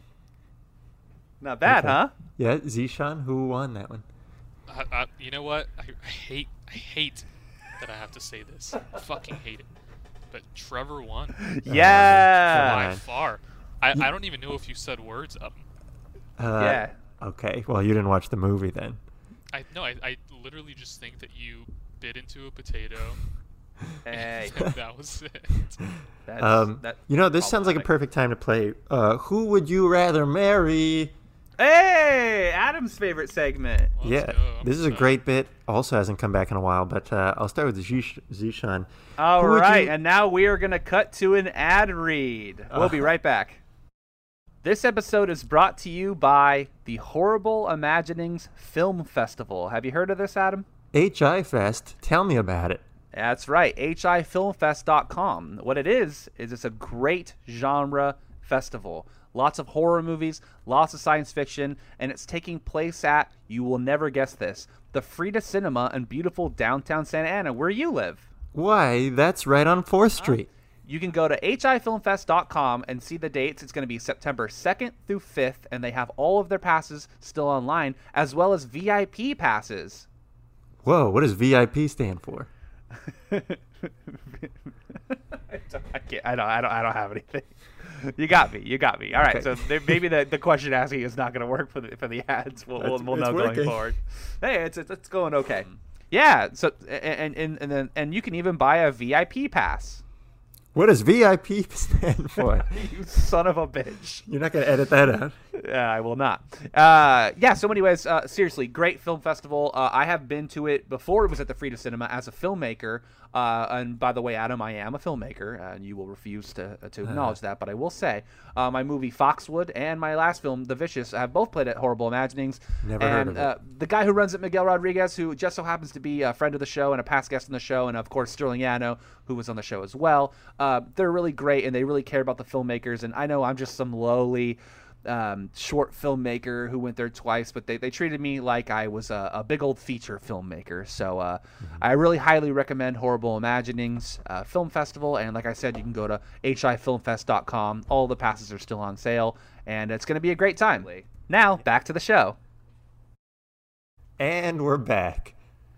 Not bad, Okay. huh? Yeah, Zishan, who won that one? I, I, you know what? I, I hate I hate that I have to say this. I fucking hate it. But Trevor won Yeah. by far. I, I don't even know if you said words of him. Uh, Yeah. Okay, well, you didn't watch the movie then. I no, I, I literally just think that you bit into a potato. Hey, and that was it. that's, Um, that, you know, this sounds like a perfect time to play. Uh, who would you rather marry? Hey, Adam's favorite segment. Let's yeah, go, this is a great bit. Also hasn't come back in a while, but uh, I'll start with Zish- Zishan. All Who right, you- and now we are going to cut to an ad read. We'll be Uh. right back. This episode is brought to you by the Horrible Imaginings Film Festival. Have you heard of this, Adam? HI Fest, tell me about it. That's right, hifilmfest.com. What it is is it's a great genre festival. Lots of horror movies, lots of science fiction, and it's taking place at you will never guess this, the Frida Cinema in beautiful downtown Santa Ana, where you live. Why, that's right on 4th Street. You can go to hifilmfest.com and see the dates. It's going to be September 2nd through 5th, and they have all of their passes still online, as well as VIP passes. Whoa, what does VIP stand for? I, don't, I can't. I don't. I don't. I don't have anything. You got me. You got me. All right. Okay. So there, maybe the, the question asking is not going to work for the for the ads. We'll we'll, we'll it's know going forward. Hey, it's, it's it's going okay. Mm-hmm. Yeah. So and and and then and you can even buy a VIP pass. What does VIP stand for? you son of a bitch. You're not going to edit that out. Uh, I will not. Uh, yeah. So, anyways, uh, seriously, great film festival. Uh, I have been to it before it was at the Frida Cinema as a filmmaker. Uh, and by the way, Adam, I am a filmmaker, and you will refuse to to acknowledge that. But I will say, uh, my movie Foxwood and my last film, The Vicious, have both played at Horrible Imaginings. Never and, heard of it. Uh, the guy who runs it, Miguel Rodriguez, who just so happens to be a friend of the show and a past guest on the show, and of course Sterling Yano, who was on the show as well. Uh, they're really great, and they really care about the filmmakers. And I know I'm just some lowly um, short filmmaker who went there twice, but they, they treated me like I was a, a big old feature filmmaker. So uh, I really highly recommend Horrible Imaginings uh, Film Festival. And like I said, you can go to hifilmfest.com. All the passes are still on sale, and it's going to be a great time. Now, back to the show. And we're back.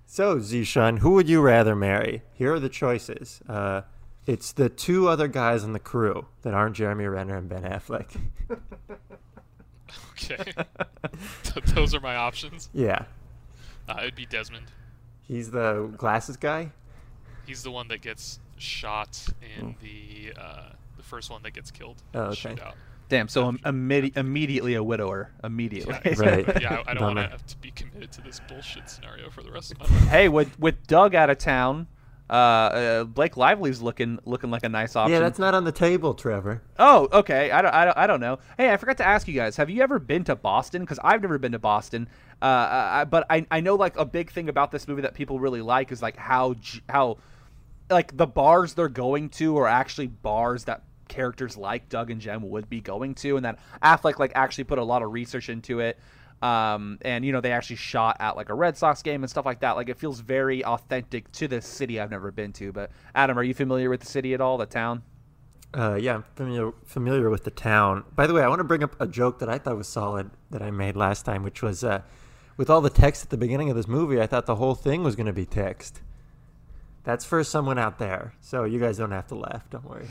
So, Zishan, who would you rather marry? Here are the choices. Uh, it's the two other guys in the crew that aren't Jeremy Renner and Ben Affleck. Okay. Th- Those are my options. yeah. Uh, it'd be Desmond. He's the glasses guy? He's the one that gets shot in the uh, the first one that gets killed. Oh, in the okay. shootout. Damn, so im- immedi- immediately a widower. Immediately. Yeah, Right. yeah, I, I don't want to have to be committed to this bullshit scenario for the rest of my life. hey, with with Doug out of town, uh, uh, Blake Lively's looking looking like a nice option. Yeah, that's not on the table, Trevor. Oh, okay. I don't, I don't, I don't know. Hey, I forgot to ask you guys. Have you ever been to Boston? Because I've never been to Boston. Uh, I, but I, I know like a big thing about this movie that people really like is like how, how, like the bars they're going to are actually bars that characters like Doug and Jem would be going to, and that Affleck like actually put a lot of research into it. Um, and you know they actually shot at like a Red Sox game and stuff like that. Like it feels very authentic to this city I've never been to. But Adam, are you familiar with the city at all? The town? Uh, yeah, I'm familiar, familiar with the town. By the way, I want to bring up a joke that I thought was solid that I made last time, which was uh, with all the text at the beginning of this movie, I thought the whole thing was going to be text. That's for someone out there, so you guys don't have to laugh. Don't worry.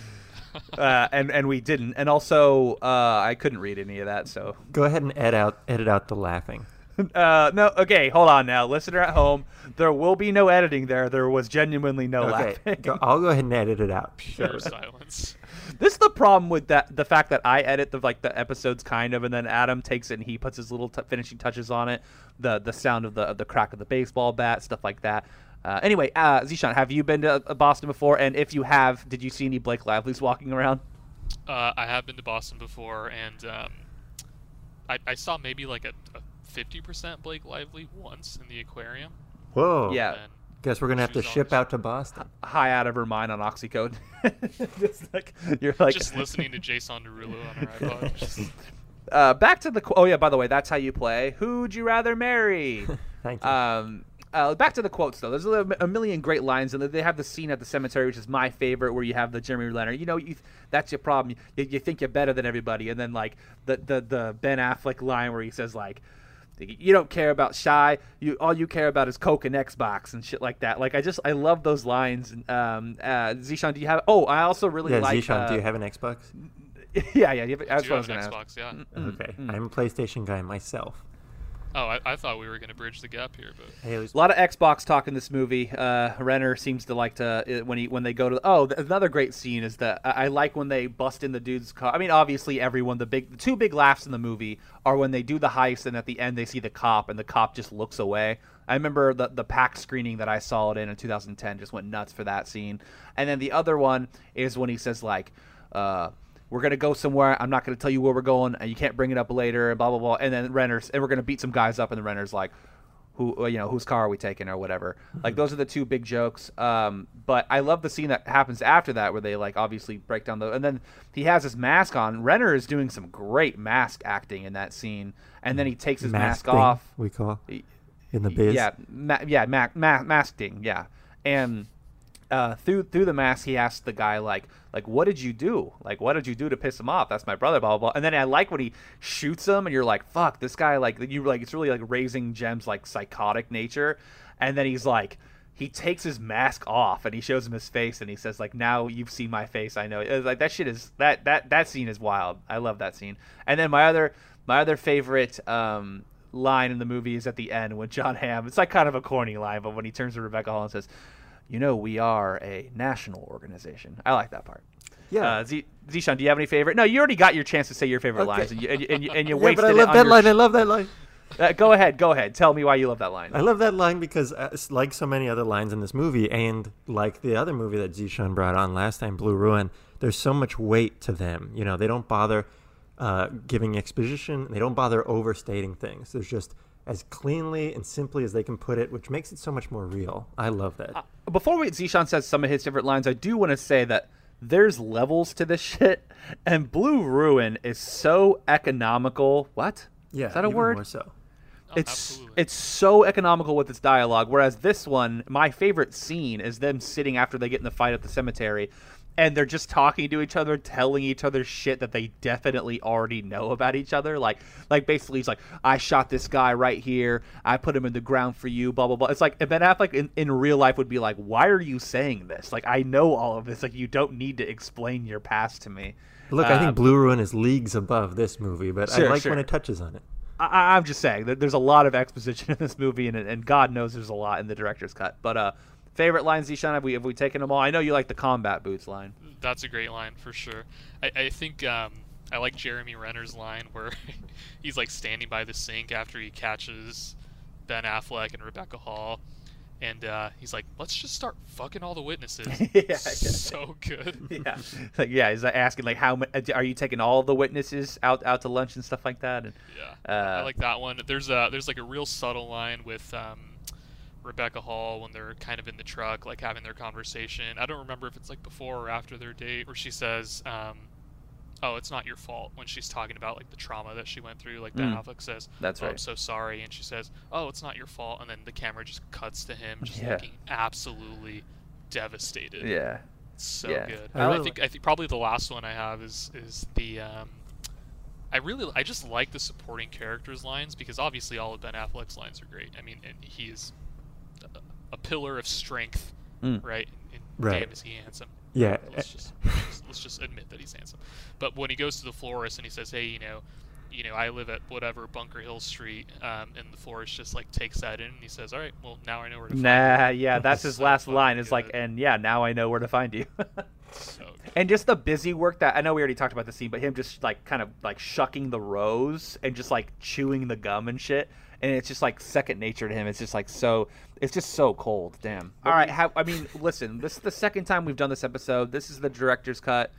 uh, and and we didn't. And also, uh, I couldn't read any of that. So, Go ahead and edit out edit out the laughing. uh, no. Okay, hold on now, listener at home. There will be no editing. There, there was genuinely no Okay, laughing. go, I'll go ahead and edit it out. Pure silence. this is the problem with that. The fact that I edit the like the episodes kind of, and then Adam takes it and he puts his little t- finishing touches on it. The the sound of the of the crack of the baseball bat, stuff like that. Uh, anyway, uh, Zishan, have you been to uh, Boston before? And if you have, did you see any Blake Lively's walking around? Uh, I have been to Boston before, and um, I, I saw maybe like a, a 50% Blake Lively once in the aquarium. Whoa. Yeah. And Guess we're gonna have to ship out to Boston. High out of her mind on oxycodone. Just like you're like just listening to Jason Derulo on her iPod. Just, Uh, back to the. qu- Oh yeah, by the way, that's how you play. Who'd you rather marry? Thank you. um, uh, back to the quotes though. There's a, a million great lines, and they have the scene at the cemetery, which is my favorite, where you have the Jeremy Renner. You know, you, that's your problem. You, you think you're better than everybody, and then like the, the the Ben Affleck line where he says like. You don't care about shy. You all you care about is Coke and Xbox and shit like that. Like I just I love those lines. Um, uh, Zishan, do you have? Oh, I also really yeah, like. Zishan, uh, do you have an Xbox? yeah, yeah. you have- That's do what I have was an gonna ask. Xbox, yeah. Mm, Okay, I'm a PlayStation guy myself. Oh, I, I thought we were going to bridge the gap here, but Hey, A lot of Xbox talk in this movie. Uh, Renner seems to like to uh, when he when they go to. Oh, th- another great scene is that I, I like when they bust in the dude's car. I mean, obviously, everyone the big the two big laughs in the movie are when they do the heist and at the end they see the cop and the cop just looks away. I remember the the pack screening that I saw it in in 2010 just went nuts for that scene. And then the other one is when he says like. Uh, we're gonna go somewhere. I'm not gonna tell you where we're going, and you can't bring it up later, and blah blah blah. And then Renner's, and we're gonna beat some guys up, and the Renner's like, who uh, you know whose car are we taking or whatever like those are the two big jokes um but i love the scene that happens after that where they like obviously break down the and then he has his mask on renner is doing some great mask acting in that scene and then he takes his mask thing, off We call in the biz. yeah ma- yeah ma- ma- masking yeah and uh, through through the mask, he asks the guy like like what did you do? Like what did you do to piss him off? That's my brother, blah blah blah. And then I like when he shoots him, and you're like, fuck, this guy like you like it's really like raising Jem's like psychotic nature. And then he's like. He takes his mask off and he shows him his face and he says like now you've seen my face I know It's like that shit is that that that scene is wild I love that scene and then my other my other favorite um, line in the movie is at the end when Jon Hamm it's like kind of a corny line but when he turns to Rebecca Hall and says you know we are a national organization. I like that part. Yeah. Uh, Z- Zishan, do you have any favorite? No, you already got your chance to say your favorite Okay. lines, and you and you, and you, and you Yeah, wasted but I love that line. sh- I love that line. Uh, go ahead, go ahead. Tell me why you love that line. I love that line because, uh, it's like so many other lines in this movie, and like the other movie that Zishan brought on last time, Blue Ruin, there's so much weight to them. You know, they don't bother uh, giving exposition. They don't bother overstating things. There's just as cleanly and simply as they can put it, which makes it so much more real. I love that. Uh, before we, Zishan says some of his favorite lines, I do want to say that there's levels to this shit, and Blue Ruin is so economical. What? yeah, is that a even word? More so. Oh, it's absolutely. it's so economical with its dialogue. Whereas this one, my favorite scene is them sitting after they get in the fight at the cemetery, and they're just talking to each other, telling each other shit that they definitely already know about each other. Like like basically, he's like, "I shot this guy right here. I put him in the ground for you." Blah blah blah. It's like Ben Affleck in, in real life would be like, "Why are you saying this? Like I know all of this. Like you don't need to explain your past to me." Look, I think Blue Ruin is leagues above this movie, but Sure, I like sure. when it touches on it. I- I'm just saying that there's a lot of exposition in this movie, and and God knows there's a lot in the director's cut. But uh, favorite lines, Zishan, have we have we taken them all? I know you like the combat boots line. That's a great line for sure. I, I think um, I like Jeremy Renner's line where he's like standing by the sink after he catches Ben Affleck and Rebecca Hall, and uh, he's like, "Let's just start fucking all the witnesses." Yeah, so good. Yeah, like yeah, He's asking like how ma- are you taking all the witnesses out out to lunch and stuff like that? And Yeah, Uh, I like that one. There's a there's like a real subtle line with um, Rebecca Hall when they're kind of in the truck, like having their conversation. I don't remember if it's like before or after their date, where she says, um, "Oh, it's not your fault." When she's talking about like the trauma that she went through, like Ben Mm. Affleck says, That's "Oh, I'm so sorry," and she says, "Oh, it's not your fault," and then the camera just cuts to him, just Yeah. looking absolutely devastated. yeah, so Yeah. good. I I, really think I think probably the last one I have is is the um, I really I just like the supporting characters lines because obviously all of Ben Affleck's lines are great. I mean, and he is a, pillar of strength, Mm. right? And Right. damn, is he handsome? Yeah. Let's just, let's just admit that he's handsome. But when he goes to the florist and he says, "Hey, you know." You know, I live at whatever Bunker Hill Street, um, and the florist just like takes that in, and he says, "All right, well now I know where to find nah, yeah, that's his So last line. Is like, and yeah, now I know where to find you. you." So and just the busy work that I know we already talked about the scene, but him just like kind of like shucking the rose and just like chewing the gum and shit, and it's just like second nature to him. It's just like so. It's just so cold. Damn. All right. How, I mean, listen. This is the second time we've done this episode. This is the director's cut.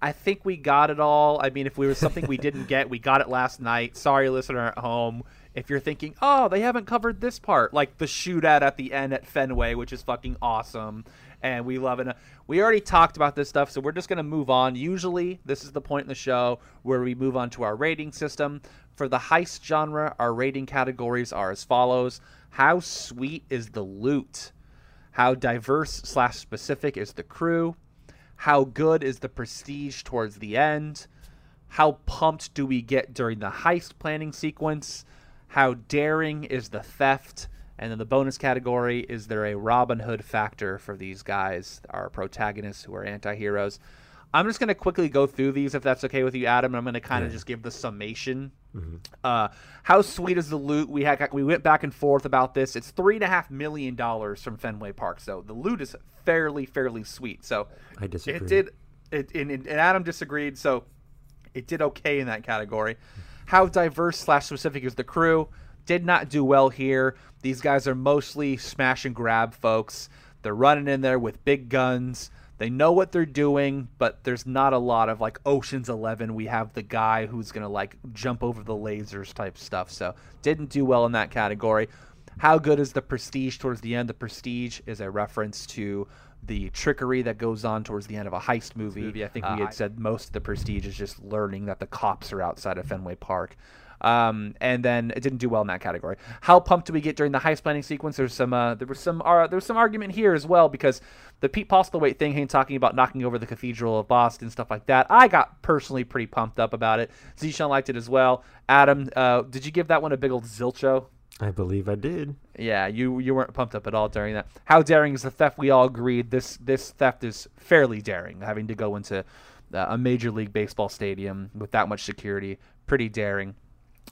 I think we got it all. I mean, if we were something we didn't get, we got it last night. Sorry, listener at home. If you're thinking, oh, they haven't covered this part, like the shootout at the end at Fenway, which is fucking awesome, and we love it. Uh, we already talked about this stuff, so we're just gonna move on. Usually, this is the point in the show where we move on to our rating system. For the heist genre, our rating categories are as follows: How sweet is the loot? How diverse slash specific is the crew? How good is the prestige towards the end? How pumped do we get during the heist planning sequence? How daring is the theft? And then the bonus category is there a Robin Hood factor for these guys, our protagonists who are anti heroes? I'm just going to quickly go through these if that's okay with you, Adam. I'm going to kind of Yeah. just give the summation. Uh, how sweet is the loot? We had we went back and forth about this. It's three and a half million dollars from Fenway Park, so the loot is fairly fairly sweet. So I disagree. it did. It and, and Adam disagreed, so it did okay in that category. How diverse slash specific is the crew? Did not do well here. These guys are mostly smash and grab folks. They're running in there with big guns. They know what they're doing, but there's not a lot of like Ocean's Eleven. We have the guy who's gonna like jump over the lasers type stuff. So didn't do well in that category. How good is the prestige towards the end? The prestige is a reference to the trickery that goes on towards the end of a heist movie. I think we Uh, had said most of the prestige is just learning that the cops are outside of Fenway Park. Um, and then it didn't do well in that category. How pumped do we get during the heist planning sequence? There's some uh, there was some uh, there was some argument here as well because the Pete Postlethwaite thing, him talking about knocking over the Cathedral of Boston, stuff like that. I got personally pretty pumped up about it. Zishan liked it as well. Adam, uh, did you give that one a big old zilcho? I believe I did. Yeah, you you weren't pumped up at all during that. How daring is the theft? We all agreed this this theft is fairly daring. Having to go into uh, a major league baseball stadium with that much security, pretty daring.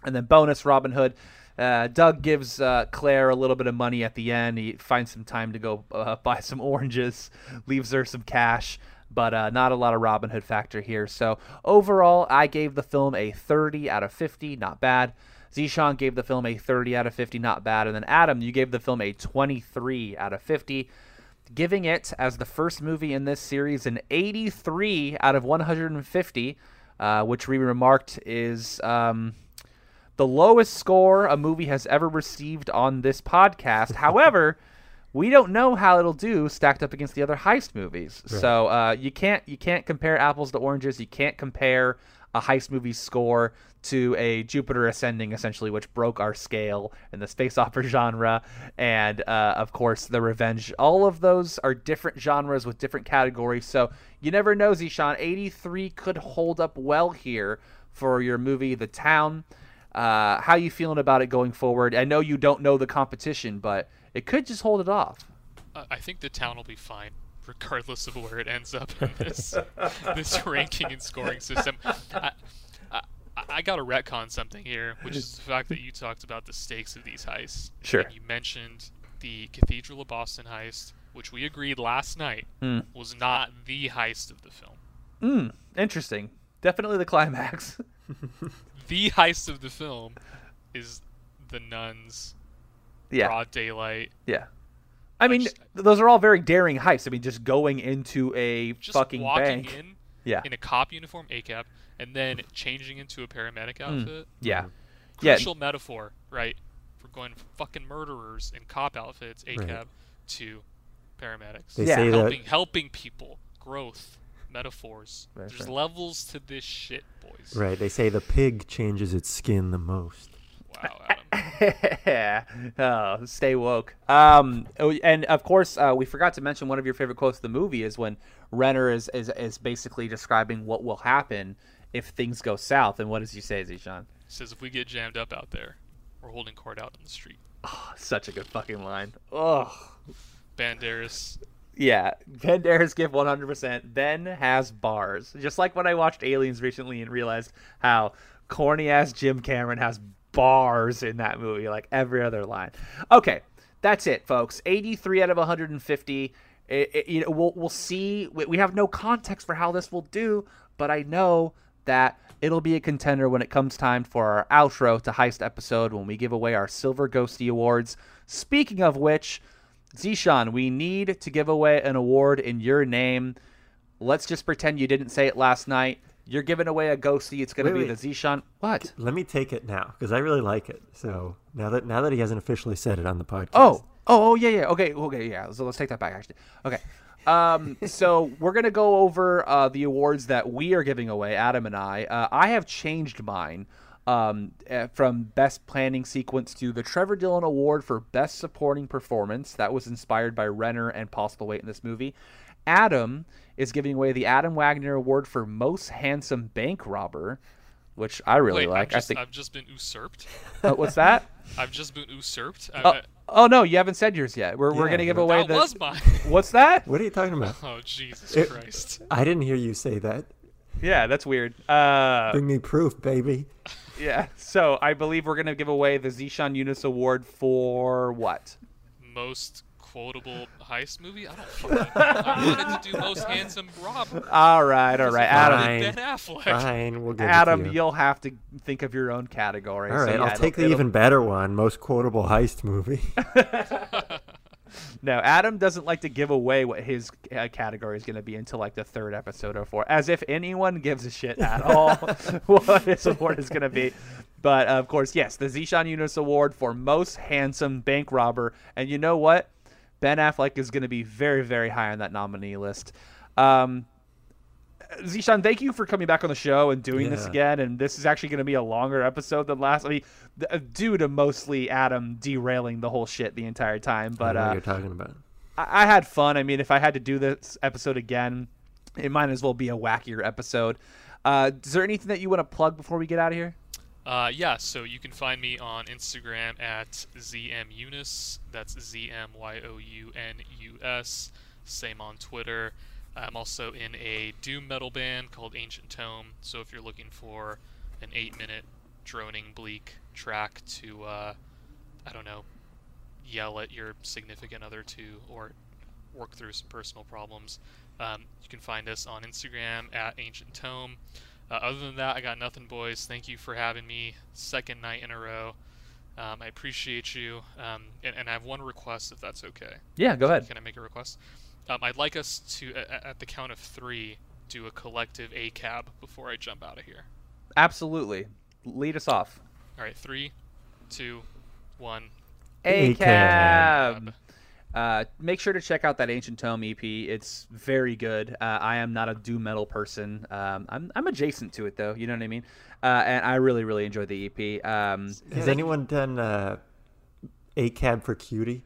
And then bonus Robin Hood. Uh, Doug gives uh, Claire a little bit of money at the end. He finds some time to go uh, buy some oranges, leaves her some cash. but uh, not a lot of Robin Hood factor here. So overall, I gave the film a 30 out of 50, not bad. Zishan gave the film a 30 out of 50, not bad. And then Adam, you gave the film a 23 out of 50, giving it, as the first movie in this series, an 83 out of 150, uh, which we remarked is um, the lowest score a movie has ever received on this podcast. However, we don't know how it'll do stacked up against the other heist movies. Right. So uh, you can't you can't compare apples to oranges. You can't compare a heist movie score to a Jupiter Ascending, essentially, which broke our scale in the space opera genre, and uh, of course the Revenge. All of those are different genres with different categories. So you never know, Zishan. Eighty three could hold up well here for your movie, The Town. Uh, how you feeling about it going forward? I know you don't know the competition, but it could just hold it off. Uh, I think the town will be fine, regardless of where it ends up in this this ranking and scoring system. I, I, I got to retcon something here, which is the fact that you talked about the stakes of these heists. Sure. And you mentioned the Cathedral of Boston heist, which we agreed last night Hmm. was not the heist of the film. Mm, interesting. Definitely the climax. The heist of the film is the nuns, yeah, broad daylight, yeah. I mean, just- those are all very daring heists. I mean, just going into a just fucking walking bank. in Yeah, in a cop uniform, ACAB, and then changing into a paramedic Hmm. outfit. yeah, yeah. Crucial metaphor, right? For going from fucking murderers in cop outfits, ACAB, Right. to paramedics. They Yeah. say that helping helping people, growth, metaphors. Right, There's right. levels to this shit, boys. right. They say the pig changes its skin the most. Wow, Adam. oh, stay woke. Um, oh, and of course, uh, we forgot to mention one of your favorite quotes of the movie is when Renner is, is is basically describing what will happen if things go south. And what does he say, Zishan? says if we get jammed up out there, we're holding court out in the street. Oh, Such a good fucking line. Ugh. Banderas. Yeah, Banderas give 100%. Ben has bars. Just like when I watched Aliens recently and realized how corny ass Jim Cameron has bars in that movie, like every other line. Okay, that's it, folks. 83 out of 150. It, it- you know, we'll we'll see. We, we have no context for how this will do, but I know that it'll be a contender when it comes time for our outro to heist episode when we give away our Silver Ghosty Awards. Speaking of which, Zishan, we need to give away an award in your name. Let's just pretend you didn't say it last night. You're giving away a ghosty. It's going to be wait. the Zishan. What? Let me take it now because I really like it. So now that now that he hasn't officially said it on the podcast. Oh, oh, oh, yeah, yeah. Okay, okay, yeah. So let's take that back. Actually, okay. Um, so we're gonna go over uh, the awards that we are giving away, Adam and I. Uh, I have changed mine um, uh, from best planning sequence to the Trevor Dillon Award for best supporting performance. That was inspired by Renner and Postlethwaite in this movie. Adam is giving away the Adam Wagner Award for most handsome bank robber, which I really Wait, like. I've, just, I think. I've just been usurped. Uh, what's that? I've just been usurped. I- Oh, I- oh no, you haven't said yours yet. We're, we're gonna give but- away that the. was mine. What's that? What are you talking about? oh Jesus It- Christ! I didn't hear you say that. Yeah, that's weird. Uh, Bring me proof, baby. Yeah. So I believe we're gonna give away the Zishan Younus Award for what? Most quotable heist movie? I don't fucking. I wanted to do most handsome robber. All right, all right, Adam. Fine. Ben Affleck. Fine, we'll give Adam, it to you. you'll have to think of your own category. All right, So, yeah, I'll it'll- take the it'll- even better one. Most quotable heist movie. No, Adam doesn't like to give away what his uh, category is going to be until like the third episode or four, as if anyone gives a shit at all what his award is going to be. But uh, of course, yes, the Zishan Younus Award for most handsome bank robber, and you know what? Ben Affleck is going to be very, very high on that nominee list. Um, Zishan, thank you for coming back on the show and doing this again. And this is actually going to be a longer episode than last. I mean, uh, due to mostly Adam derailing the whole shit the entire time. I But know what uh, you're talking about. I-, I had fun. I mean, if I had to do this episode again, it might as well be a wackier episode. Uh, is there anything that you want to plug before we get out of here? Uh, yeah, so you can find me on Instagram at zmyounus. That's Z M Y O U N U S. Same on Twitter. I'm also in a doom metal band called Ancient Tome. So if you're looking for an eight-minute droning bleak track to, uh, I don't know, yell at your significant other to, or work through some personal problems, Um, you can find us on Instagram at Ancient Tome. Uh, other than that, I got nothing, boys. Thank you for having me. Second night in a row. Um, I appreciate you. Um, and, and I have one request, if that's okay. Yeah, go ahead. Can I make a request? Um, I'd like us to, at, at the count of three, do a collective A cab before I jump out of here. Absolutely. Lead us off. All right, three, two, one. A A-cab. Uh, make sure to check out that Ancient Tome EP. It's very good. Uh, I am not a doom metal person. Um, I'm, I'm adjacent to it though. You know what I mean? Uh, and I really really enjoyed the EP. Um, Has anyone done uh, a cab for cutie?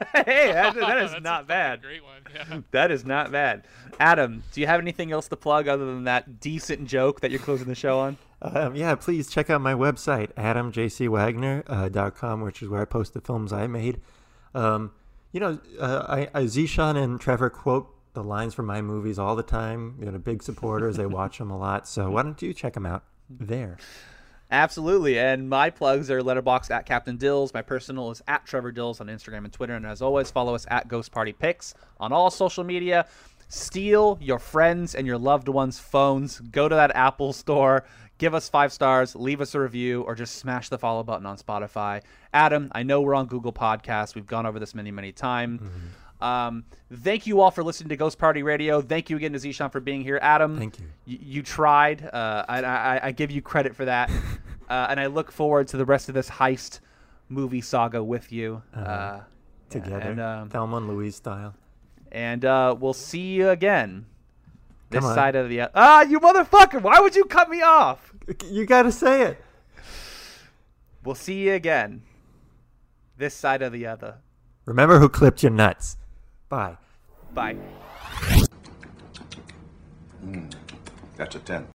hey, that, that is not bad. Great one. Yeah. That is not bad. Adam, do you have anything else to plug other than that decent joke that you're closing the show on? Um, yeah, please check out my website, adamjcwagner.com, which is where I post the films I made. Um, you know, uh, I, I, Zishan and Trevor quote the lines from my movies all the time. They're big supporters. they watch them a lot. So why don't you check them out there? Absolutely. And my plugs are Letterboxd at Captain Dills. My personal is at Trevor Dills on Instagram and Twitter. And as always, follow us at Ghost Party Picks on all social media. Steal your friends and your loved ones' phones. Go to that Apple store. Give us five stars, leave us a review, or just smash the follow button on Spotify. Adam, I know we're on Google Podcasts. We've gone over this many, many times. Mm-hmm. Um, thank you all for listening to Ghost Party Radio. Thank you again to Zishan for being here. Adam, Thank you. y- you tried. Uh, I, I, I give you credit for that. uh, and I look forward to the rest of this heist movie saga with you. Uh, Together, And, um, Thelma and Louise style. and uh, we'll see you again. This side of the ah, you motherfucker! Why would you cut me off? You got to say it. We'll see you again. This side of the other. Remember who clipped your nuts. Bye. Bye. Hmm. That's a 10.